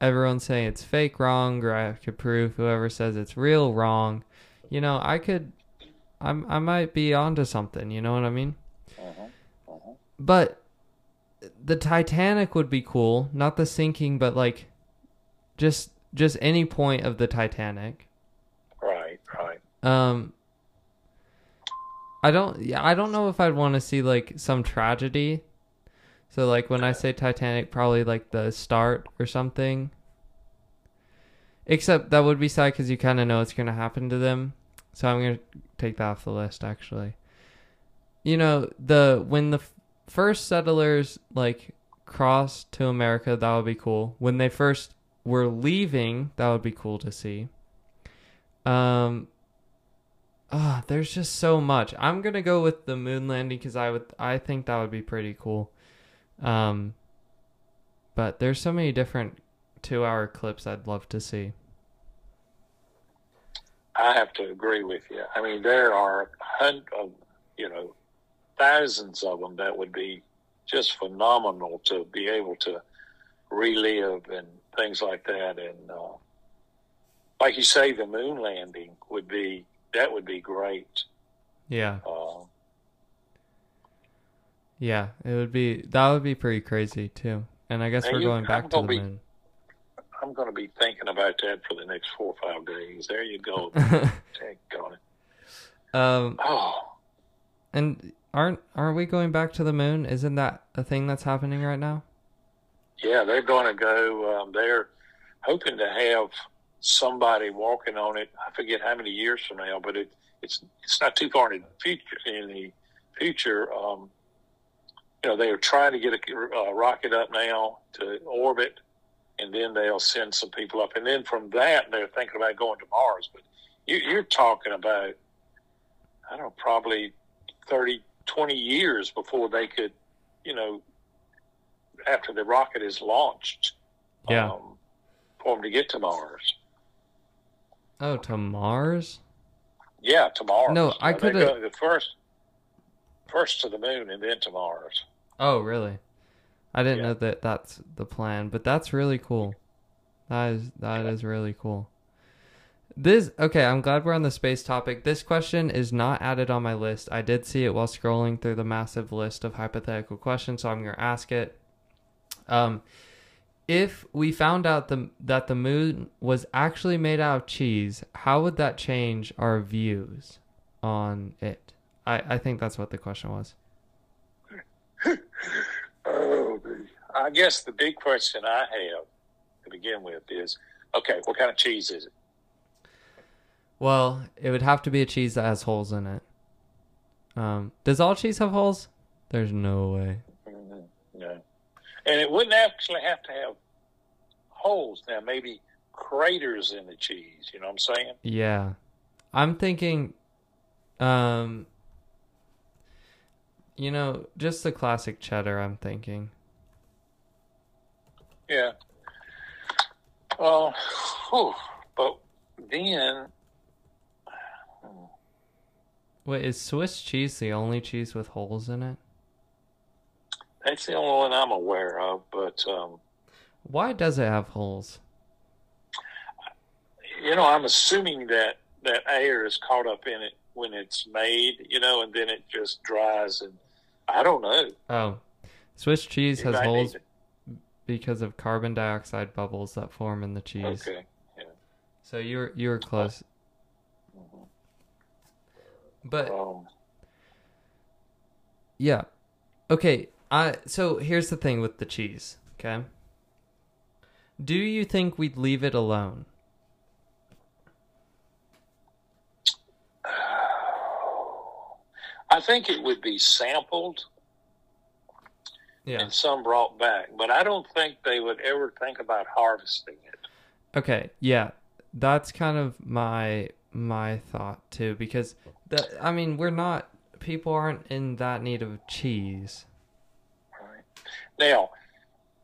everyone saying it's fake wrong, or I could prove whoever says it's real wrong. You know, I could I'm I might be onto something, you know what I mean? But the Titanic would be cool, not the sinking, but like just just any point of the Titanic. Right, right. Um I don't. Yeah, I don't know if I'd want to see like some tragedy. So like when I say Titanic, probably like the start or something. Except that would be sad because you kind of know it's gonna happen to them. So I'm gonna take that off the list. Actually, you know the when the first settlers like crossed to America, that would be cool. When they first were leaving, that would be cool to see. Um, ah, there's just so much. I'm gonna go with the moon landing because I would, I think that would be pretty cool. Um, but there's so many different two-hour clips I'd love to see. I have to agree with you. I mean, there are hundreds of, you know, thousands of them that would be just phenomenal to be able to relive and things like that. And uh, like you say, the moon landing would be that would be great. Yeah, Uh, yeah, it would be that would be pretty crazy too. And I guess we're you- going back to the be- moon. I'm going to be thinking about that for the next four or five days. There you go. Take on it. um, Oh, and aren't aren't we going back to the moon? Isn't that a thing that's happening right now? yeah, they're going to go. Um, they're hoping to have somebody walking on it. I forget how many years from now, but it, it's it's not too far in the future. In the future, um, you know, they are trying to get a, a rocket up now to orbit, and then they'll send some people up, and then from that they're thinking about going to Mars. But you, you're talking about, I don't know, probably 30, 20 years before they could, you know, after the rocket is launched, Yeah. um, for them to get to Mars. Oh, to Mars? Yeah, to Mars. No, I coulda- The first, first to the moon and then to Mars. Oh, really? I didn't Yeah. know that that's the plan, but that's really cool. That is that is really cool. This okay, I'm glad we're on the space topic. This question is not added on my list. I did see it while scrolling through the massive list of hypothetical questions, so I'm going to ask it. Um if we found out the that the moon was actually made out of cheese, how would that change our views on it? I I think that's what the question was. Oh, I guess the big question I have to begin with is, okay, what kind of cheese is it? Well, it would have to be a cheese that has holes in it. Um, does all cheese have holes? There's no way. Mhm, No, and it wouldn't actually have to have holes. Now, maybe craters in the cheese. You know what I'm saying? Yeah. I'm thinking um you know, just the classic cheddar I'm thinking. Yeah. Well, whew, but then, Wait, is Swiss cheese the only cheese with holes in it? that's the only one I'm aware of. But um, Why does it have holes? you know, I'm assuming that that air is caught up in it when it's made. You know, and then it just dries, and I don't know. Oh. Swiss cheese has holes because of carbon dioxide bubbles that form in the cheese. Okay. Yeah. So you were you were close. But Um, Yeah. Okay. I so here's the thing with the cheese, okay? Do you think we'd leave it alone? I think it would be sampled Yeah. and some brought back, but I don't think they would ever think about harvesting it. Okay. Yeah. That's kind of my my thought too because the I mean, we're not people aren't in that need of cheese. Right. Now,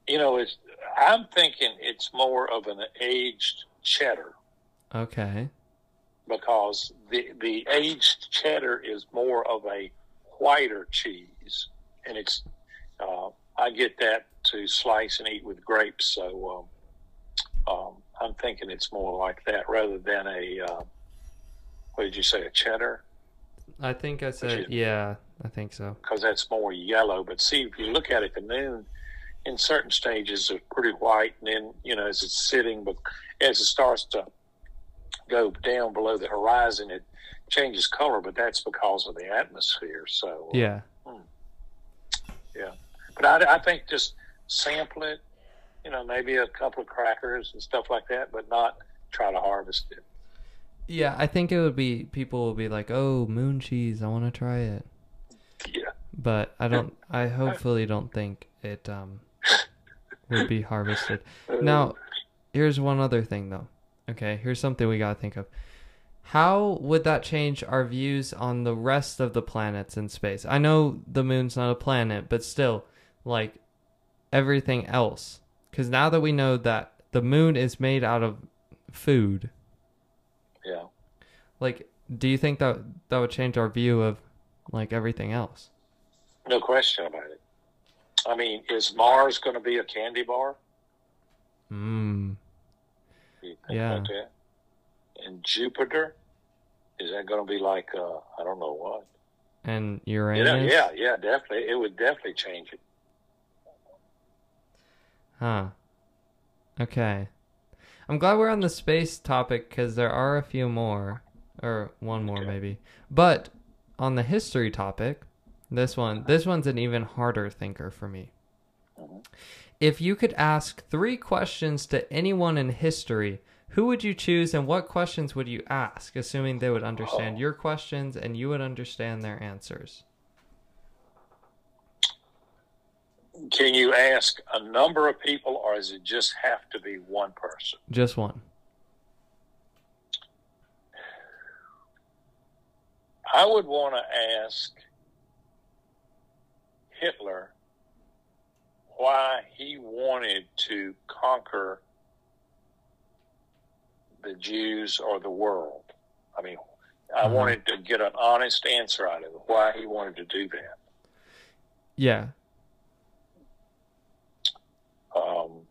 you know, it's I'm thinking it's more of an aged cheddar Okay. because the the aged cheddar is more of a whiter cheese, and it's uh, I get that to slice and eat with grapes. So um, um, I'm thinking it's more like that rather than a uh, what did you say a cheddar? I think I said yeah, I think so. because that's more yellow. But see, if you look at it, the moon in certain stages are pretty white, and then you know as it's sitting, but as it starts to go down below the horizon, it changes color, but that's because of the atmosphere. So uh, Yeah. Hmm. Yeah. But I, I think just sample it, you know, maybe a couple of crackers and stuff like that, but not try to harvest it. Yeah, I think it would be people will be like, "Oh, moon cheese, I want to try it." Yeah. But I don't I hopefully don't think it um would be harvested. Now, here's one other thing though. Okay, here's something we got to think of. How would that change our views on the rest of the planets in space? I know the moon's not a planet, but still, like everything else. Because now that we know that the moon is made out of food. Like, do you think that that would change our view of like everything else? No question about it. I mean, is Mars going to be a candy bar? Mm. Yeah. And Jupiter, is that going to be like uh, I don't know what? And Yeah, Uranus? yeah, yeah, definitely. It would definitely change it. Huh. Okay. I'm glad we're on the space topic because there are a few more, or one more Okay. maybe. But on the history topic, this one, this one's an even harder thinker for me. Mhm. If you could ask three questions to anyone in history, who would you choose and what questions would you ask, assuming they would understand Oh. your questions and you would understand their answers? Can you ask a number of people, or does it just have to be one person? Just one. I would want to ask Hitler why he wanted to conquer the Jews or the world. I mean, I Uh-huh. wanted to get an honest answer out of it, why he wanted to do that. Yeah. Um,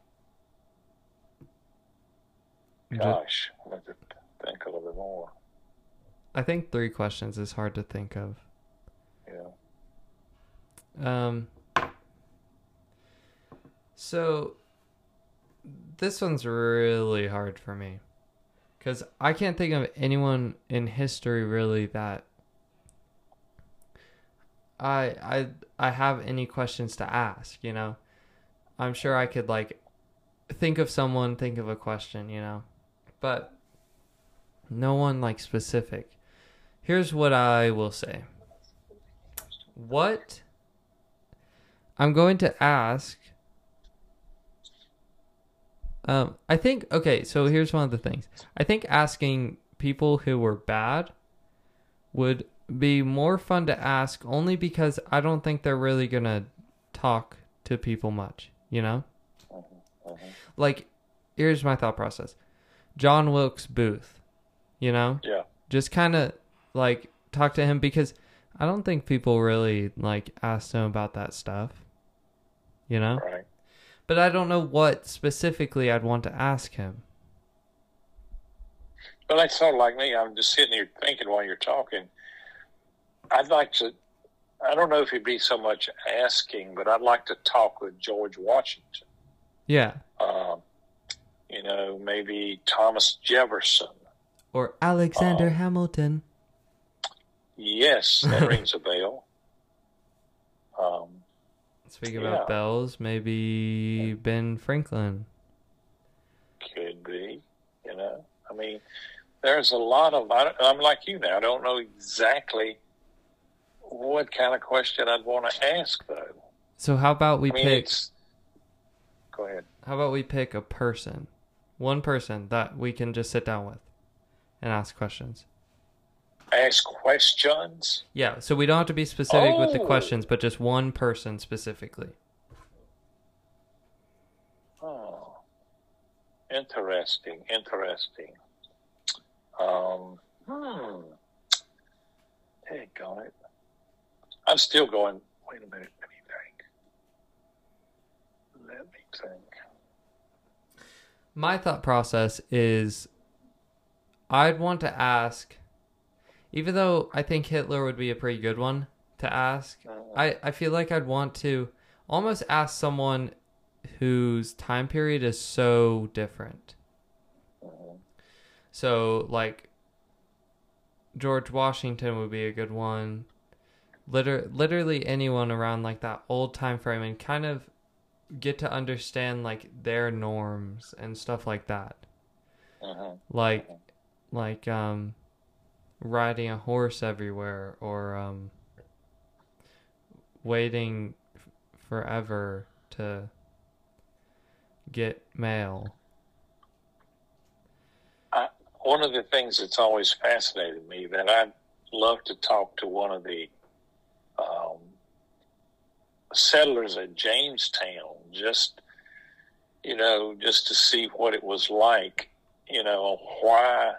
gosh, I have to think a little bit more. I think three questions is hard to think of. Yeah. Um. So, this one's really hard for me, because I can't think of anyone in history really that I I I have any questions to ask. You know, I'm sure I could like think of someone, think of a question. You know, but no one like specific. Here's what I will say. What I'm going to ask. Um, I think okay. So here's one of the things. I think asking people who were bad would be more fun to ask, only because I don't think they're really gonna talk to people much. You know, Mhm. like here's my thought process. John Wilkes Booth. You know, Yeah. just kind of like talk to him because I don't think people really like asked him about that stuff. You know? Right. But I don't know what specifically I'd want to ask him. Well, that's sort of like me. I'm just sitting here thinking while you're talking. I'd like to. I don't know if it'd be so much asking, but I'd like to talk with George Washington. Yeah. Um, you know, maybe Thomas Jefferson. Or Alexander Oh. Hamilton. Yes, that rings a bell. Um, Speaking Yeah. about bells, maybe Ben Franklin. could be. You know, I mean, there's a lot of. I, I'm like you now. I don't know exactly what kind of question I'd want to ask, though. So how about we I mean, pick. Go ahead. how about we pick a person? One person that we can just sit down with and ask questions. Ask questions. Yeah, so we don't have to be specific with the Oh. questions, but just one person specifically. Oh, interesting, interesting. Um, hmm. It. I'm still going. Wait a minute. Let me think. Let me think. My thought process is I'd want to ask, even though I think Hitler would be a pretty good one to ask, Uh, I, I feel like I'd want to almost ask someone whose time period is so different. mhm. So like George Washington would be a good one. Liter- literally anyone around like that old time frame and kind of get to understand like their norms and stuff like that. hmm Like like um riding a horse everywhere or um waiting f- forever to get mail. One of the things that's always fascinated me that I'd love to talk to one of the um, settlers at Jamestown, just you know, just to see what it was like, you know, why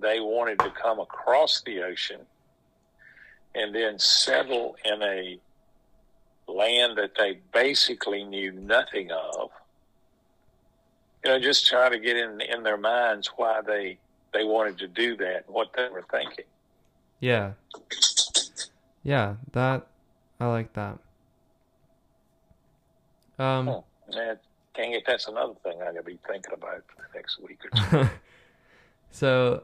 they wanted to come across the ocean and then settle in a land that they basically knew nothing of. You know, just try to get in in their minds why they they wanted to do that, and what they were thinking. Yeah. Yeah, that I like that. Um Hmm. And dang it, that's another thing I gotta be thinking about for the next week or two. so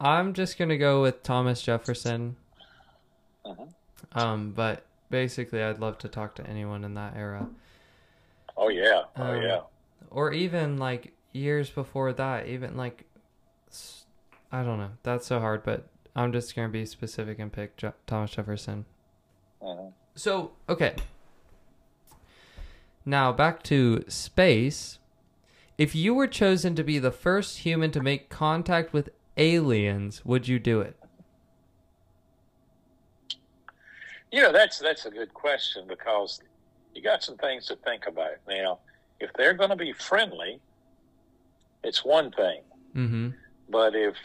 I'm just gonna go with Thomas Jefferson. Mhm. Um, but basically, I'd love to talk to anyone in that era, Oh yeah, oh Um, yeah. or even like years before that. Even like, I don't know. That's so hard, but I'm just gonna be specific and pick Je- Thomas Jefferson. Mhm. So okay. Now back to space. If you were chosen to be the first human to make contact with aliens, would you do it? You know, that's that's a good question because you got some things to think about. Now, if they're going to be friendly, it's one thing, Mm-hmm. but if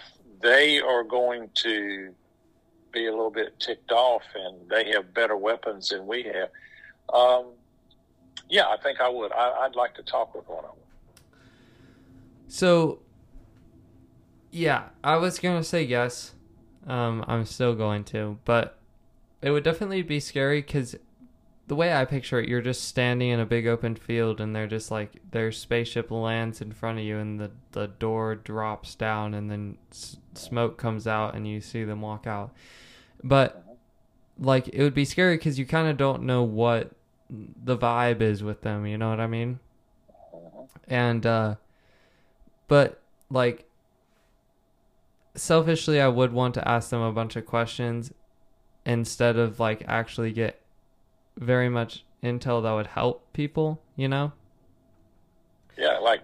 they are going to be a little bit ticked off and they have better weapons than we have, um, yeah, I think I would. I, I'd like to talk with one of them. So, yeah, I was gonna say yes. Um, I'm still going to, but it would definitely be scary because the way I picture it, you're just standing in a big open field, and they're just like their spaceship lands in front of you, and the the door drops down, and then s- smoke comes out, and you see them walk out. But like, it would be scary because you kind of don't know what the vibe is with them. You know what I mean? Mhm. and uh but like selfishly i would want to ask them a bunch of questions instead of like actually get very much intel that would help people you know Yeah, like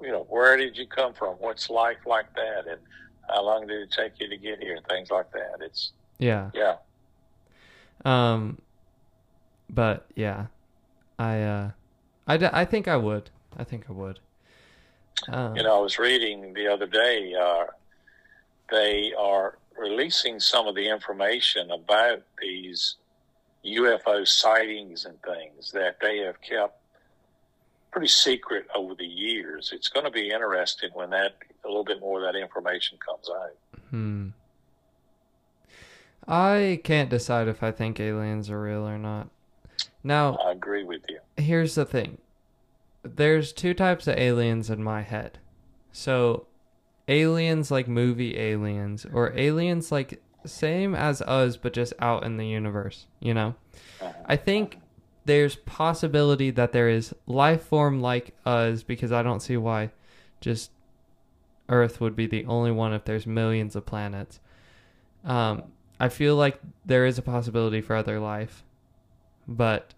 you know, where did you come from? What's life like that? And how long did it take you to get here? Things like that. It's yeah yeah. um but yeah i uh i, d- I think i would i think i would um, You know, I was reading the other day. Uh, they are releasing some of the information about these UFO sightings and things that they have kept pretty secret over the years. It's going to be interesting when that a little bit more of that information comes out. Hmm. I can't decide if I think aliens are real or not. Now, I agree with you. here's the thing. There's two types of aliens in my head. So, aliens like movie aliens or aliens like same as us but just out in the universe, you know? I think there's possibility that there is life form like us because I don't see why just Earth would be the only one if there's millions of planets. Um, I feel like there is a possibility for other life, but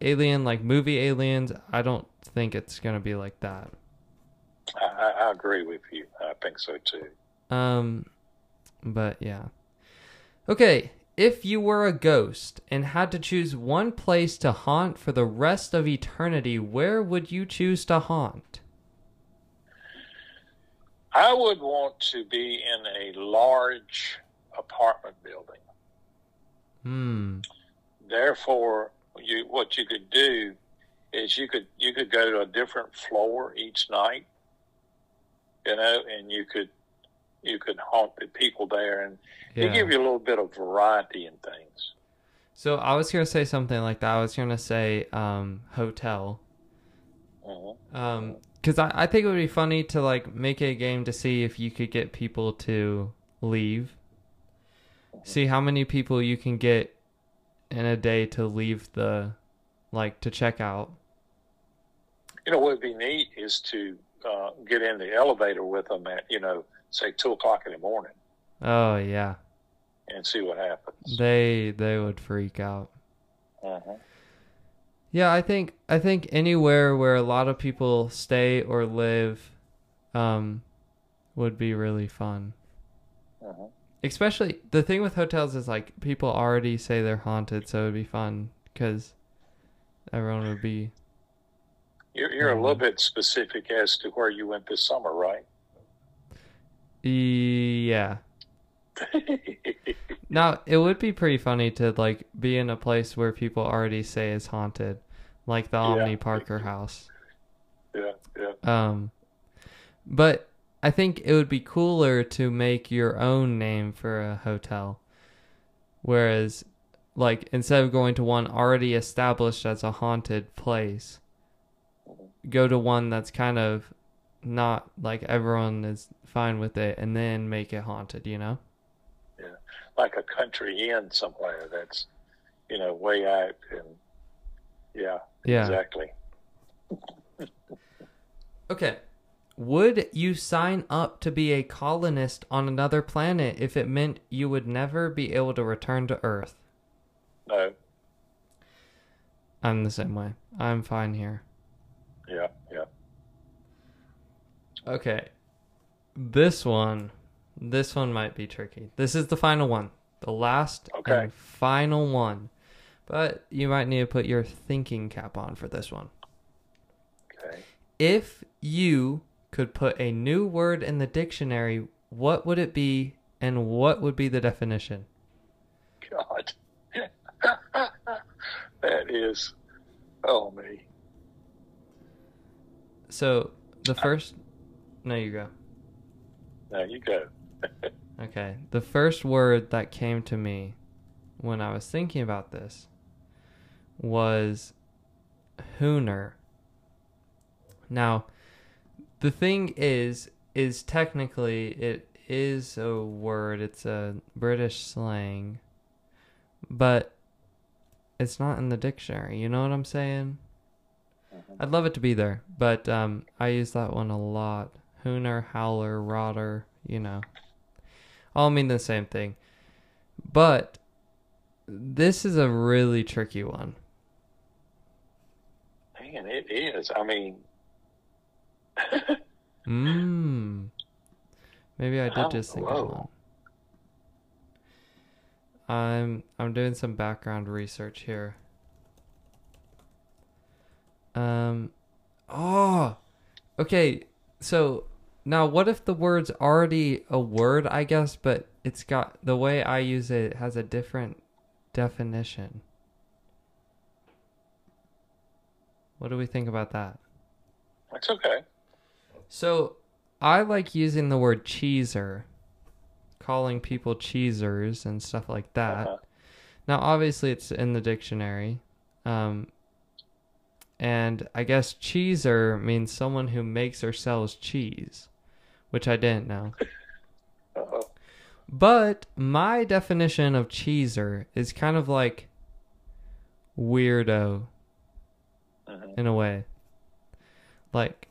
alien like movie aliens, I don't think it's gonna be like that. I, I, agree with you. I think so too. Um, but yeah. Okay, if you were a ghost and had to choose one place to haunt for the rest of eternity, where would you choose to haunt? I would want to be in a large apartment building. Hmm. Therefore, you what you could do is you could you could go to a different floor each night, you know, and you could you could haunt the people there, and Yeah. it give you a little bit of variety in things. So I was gonna say something like that. I was gonna say um hotel. Mhm. Um because I, I think it would be funny to like make a game to see if you could get people to leave. See how many people you can get in a day to leave the like to check out. You know what would be neat is to uh, get in the elevator with them at you know say two o'clock in the morning Oh yeah, and see what happens. they they would freak out. Uh-huh. Yeah, I think I think anywhere where a lot of people stay or live, um, would be really fun. Uh-huh. Especially the thing with hotels is like people already say they're haunted, so it'd be fun because everyone would be. You're, you're a little Mhm. bit specific as to where you went this summer, right? Yeah. Now it would be pretty funny to like be in a place where people already say is haunted, like the Yeah. Omni Parker house. yeah, yeah. Um, but I think it would be cooler to make your own name for a hotel. Whereas, like, instead of going to one already established as a haunted place, go to one that's kind of not like everyone is fine with it and then make it haunted, you know? Yeah. Like a country inn somewhere that's, you know, way out and yeah, Yeah. exactly. Okay. Would you sign up to be a colonist on another planet if it meant you would never be able to return to Earth? No, I'm the same way. I'm fine here. Yeah, yeah. Okay. This one, this one might be tricky. This is the final one, the last Okay. and final one. But you might need to put your thinking cap on for this one. Okay. If you could put a new word in the dictionary, what would it be and what would be the definition? God. that is, oh me. So, the first No, you go. Now you go. Okay. The first word that came to me when I was thinking about this was Hooner. Now, the thing is, is technically it is a word. It's a British slang, but it's not in the dictionary. You know what I'm saying? I'd love it to be there, but um, I use that one a lot. Hooner, howler, rotter, you know, all mean the same thing. But this is a really tricky one. Man, it is. I mean, Mmm. Maybe I did Oh, just think whoa. of one. I'm I'm doing some background research here. Um oh okay, so now what if the word's already a word, I guess, but it's got the way I use it has a different definition. What do we think about that? it's okay. So I like using the word cheeser, calling people cheesers and stuff like that. Uh-huh. Now, obviously, it's in the dictionary. Um, and I guess cheeser means someone who makes or sells cheese, which I didn't know. Uh-oh. But my definition of cheeser is kind of like weirdo Mhm. in a way. Like,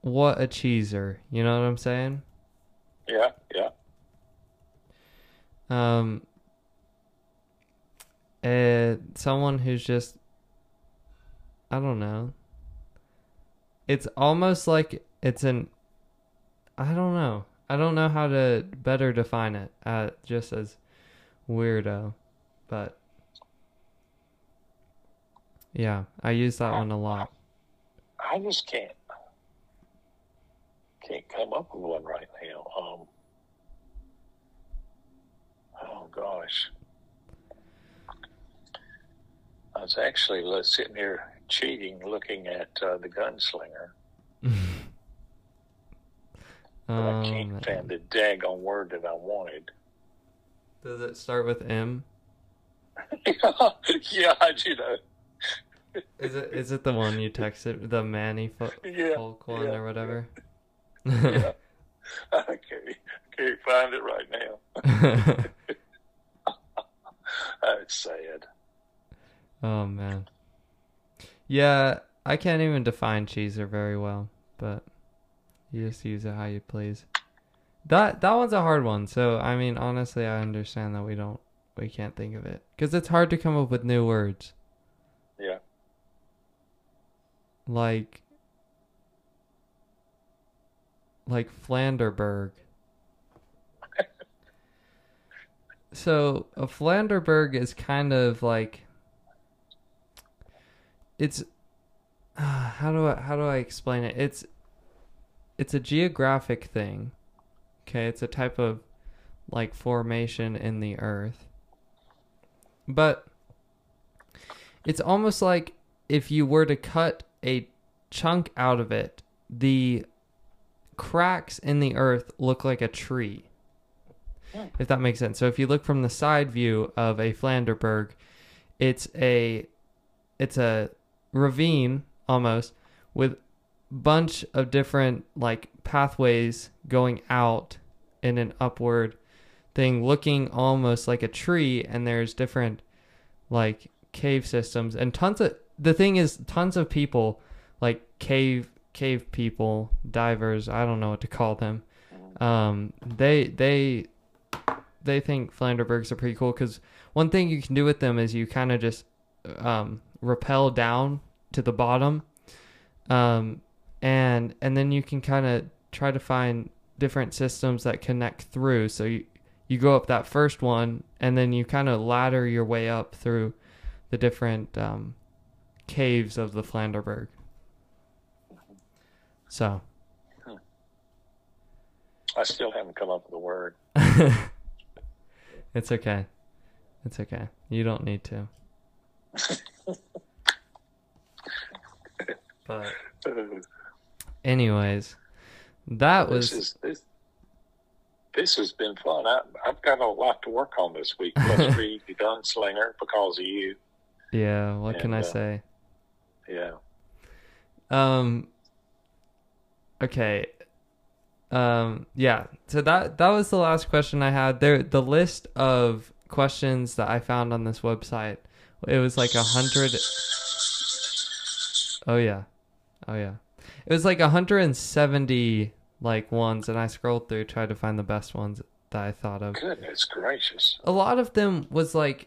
what a cheeser. You know what I'm saying? Yeah, yeah. Um, uh, someone who's just, I don't know. It's almost like it's an, I don't know. I don't know how to better define it. Uh, just as weirdo, but yeah, I use that one a lot. I just can't can't come up with one right now. Um, oh gosh, I was actually sitting here cheating, looking at uh, the gunslinger, but I Um, can't find the daggone word that I wanted. does it start with M? yeah, you know, Is it is it the one you texted the Manny fo- Yeah, Folk one yeah, or whatever? yeah. I can't, can't find it right now. That's sad. oh man. Yeah, I can't even define cheeser very well, but you just use it how you please. That that one's a hard one. So I mean, honestly, I understand that we don't we can't think of it because it's hard to come up with new words Yeah. like like Flanderberg. so a Flanderberg is kind of like it's uh, how do I how do I explain it? It's it's a geographic thing. Okay, it's a type of like formation in the earth. But it's almost like if you were to cut a chunk out of it, the cracks in the earth look like a tree. Hmm. If that makes sense. So if you look from the side view of a Flanderberg, it's a it's a ravine almost with bunch of different like pathways going out in an upward thing looking almost like a tree and there's different like cave systems. And tons of the thing is tons of people like cave cave people divers i don't know what to call them. Um they they they think flanderbergs are pretty cool because one thing you can do with them is you kind of just um rappel down to the bottom um and and then you can kind of try to find different systems that connect through so you you go up that first one and then you kind of ladder your way up through the different um, caves of the Flanderberg. So, I still haven't come up with a word. it's okay. It's okay. You don't need to. but anyways, that was this is this. This has been fun. I, I've got a lot to work on this week. Plus, read the Gunslinger because of you. yeah, what can I uh, say? Yeah. Um. Okay. Um. Yeah. So that that was the last question I had. There, the list of questions that I found on this website. It was like a hundred. Oh yeah, oh yeah. It was like a hundred and seventy like ones, and I scrolled through tried to find the best ones that I thought of. Goodness gracious. A lot of them was like,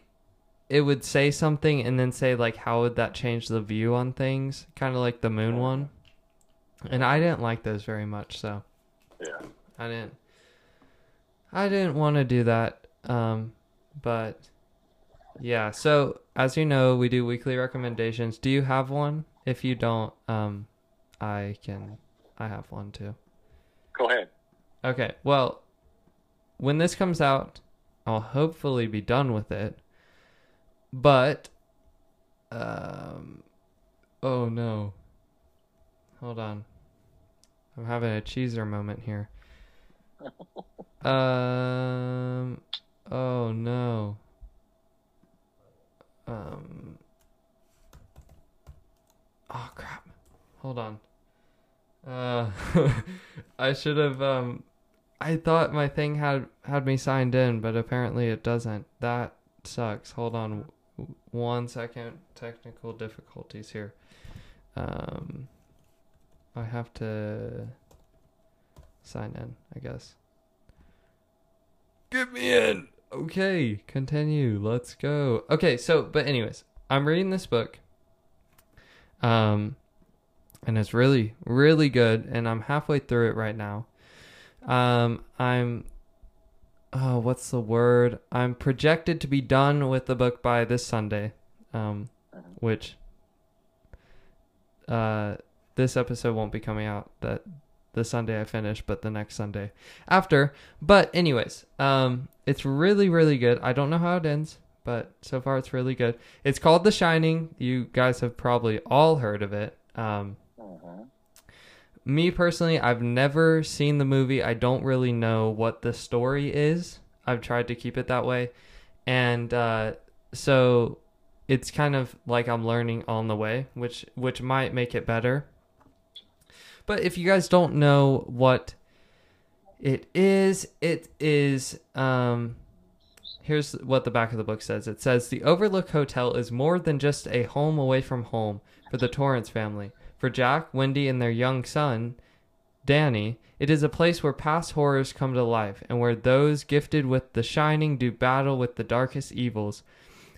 it would say something and then say like, how would that change the view on things? Kind of like the moon one. And I didn't like those very much, so Yeah. I didn't. I didn't want to do that. Um, but yeah. So as you know, we do weekly recommendations. Do you have one? If you don't, um, I can. I have one too. Go ahead. Okay. Well, when this comes out, I'll hopefully be done with it. But um oh no. Hold on. I'm having a cheeser moment here. um oh no. Um Oh crap. Hold on. Uh I should have um I thought my thing had had me signed in, but apparently it doesn't. That sucks. Hold on one second. Technical difficulties here. Um I have to sign in, I guess. Get me in. Okay, continue. Let's go. Okay, so but anyways, I'm reading this book. Um and it's really really good and I'm halfway through it right now. Um I'm oh, what's the word? I'm projected to be done with the book by this Sunday. Um which uh this episode won't be coming out that the Sunday I finish, but the next Sunday after. But anyways, um it's really really good. I don't know how it ends, but so far it's really good. It's called The Shining. You guys have probably all heard of it. Um Mhm. me personally, I've never seen the movie. I don't really know what the story is. I've tried to keep it that way. And uh, so it's kind of like I'm learning on the way, which which might make it better. But if you guys don't know what it is, it is um here's what the back of the book says. It says the Overlook Hotel is more than just a home away from home for the Torrance family. For Jack, Wendy, and their young son, Danny, it is a place where past horrors come to life and where those gifted with the shining do battle with the darkest evils.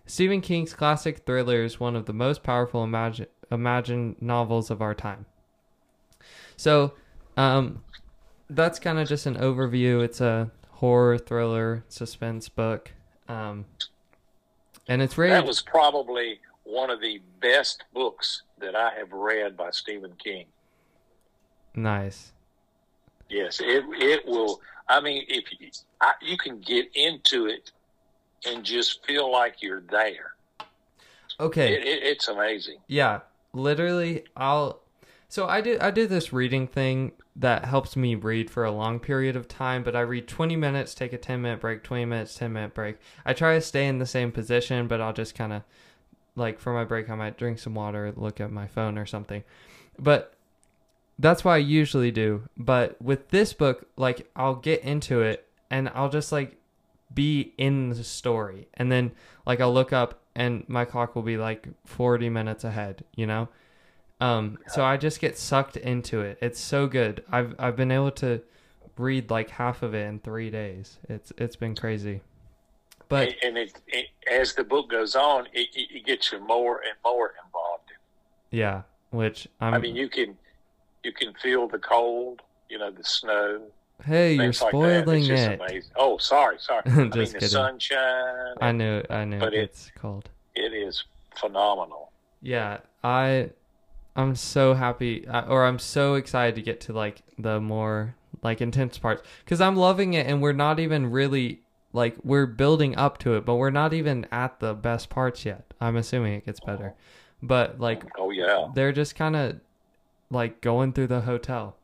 Stephen King's classic thriller is one of the most powerful imagine, imagined novels of our time. So, um, that's kind of just an overview. It's a horror thriller suspense book, um, and it's rated. That was probably one of the best books that I have read by Stephen King. nice. Yes, it it will. I mean, if you, I, you can get into it and just feel like you're there, Okay. it, it, it's amazing. Yeah, literally I'll so I do I do this reading thing that helps me read for a long period of time, but I read 20 minutes, take a 10 minute break, 20 minutes, 10 minute break. I try to stay in the same position, but I'll just kind of like for my break I might drink some water, look at my phone or something. But that's what I usually do. But with this book, like I'll get into it and I'll just like be in the story. And then like I'll look up and my clock will be like 40 minutes ahead, you know? Um so I just get sucked into it. It's so good. I've I've been able to read like half of it in 3 days. It's it's been crazy. But and, and it, it as the book goes on, it, it, gets you more and more involved. yeah, which I'm I mean, you can you can feel the cold, you know, the snow. Hey, you're things like spoiling it. Oh, sorry, sorry. I mean, the sunshine. I knew I knew But it- it's cold. it is phenomenal. Yeah, I I'm so happy uh, or I'm so excited to get to like the more like intense parts cuz I'm loving it and we're not even really like we're building up to it, but we're not even at the best parts yet. I'm assuming it gets better. But like Oh yeah. they're just kind of like going through the hotel.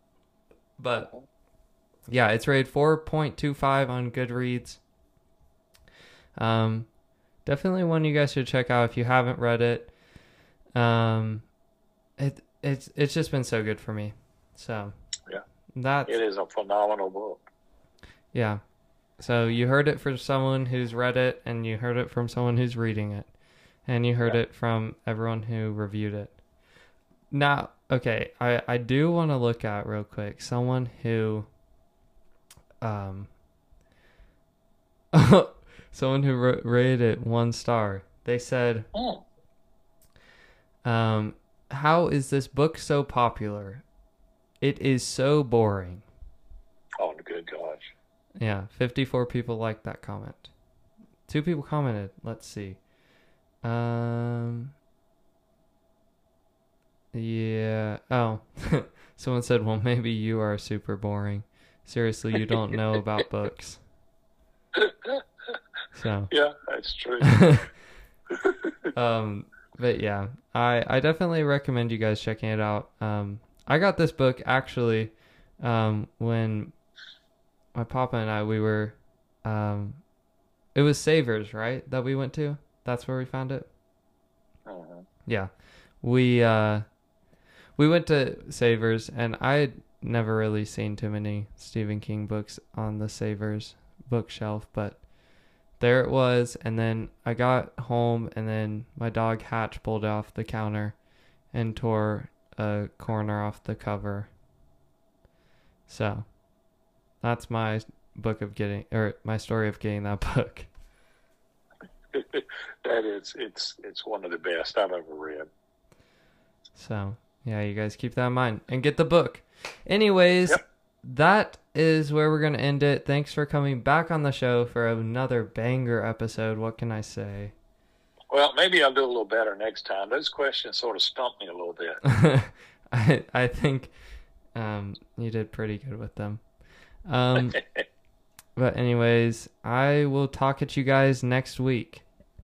But yeah, it's rated 4.25 on Goodreads. Um, definitely one you guys should check out if you haven't read it. Um, it it's it's just been so good for me. So Yeah. that's It is a phenomenal book. yeah. So you heard it from someone who's read it, and you heard it from someone who's reading it, and you heard Yeah. it from everyone who reviewed it. Now, okay, I I do want to look at real quick someone who, um, someone who ra- rated it one star. They said, Mm. um, "How is this book so popular? It is so boring." Oh, good gosh. Yeah, 54 people liked that comment. Two people commented. Let's see. Um Yeah. Oh. Someone said, "Well, maybe you are super boring. Seriously, you don't know about books." So, Yeah, that's true. um but yeah, I I definitely recommend you guys checking it out. Um I got this book actually um when my papa and I we were um it was Savers, right? That we went to. That's where we found it. Mhm. Yeah. We uh we went to Savers and I had never really seen too many Stephen King books on the Savers bookshelf, but there it was and then I got home and then my dog Hatch pulled off the counter and tore a corner off the cover. So that's my book of getting or my story of getting that book. that is, it's it's one of the best I've ever read. So, yeah, you guys keep that in mind and get the book. Anyways, Yep. that is where we're going to end it. Thanks for coming back on the show for another banger episode. What can I say? Well, maybe I'll do a little better next time. Those questions sort of stumped me a little bit. I I think um you did pretty good with them. Um but anyways, I will talk at you guys next week.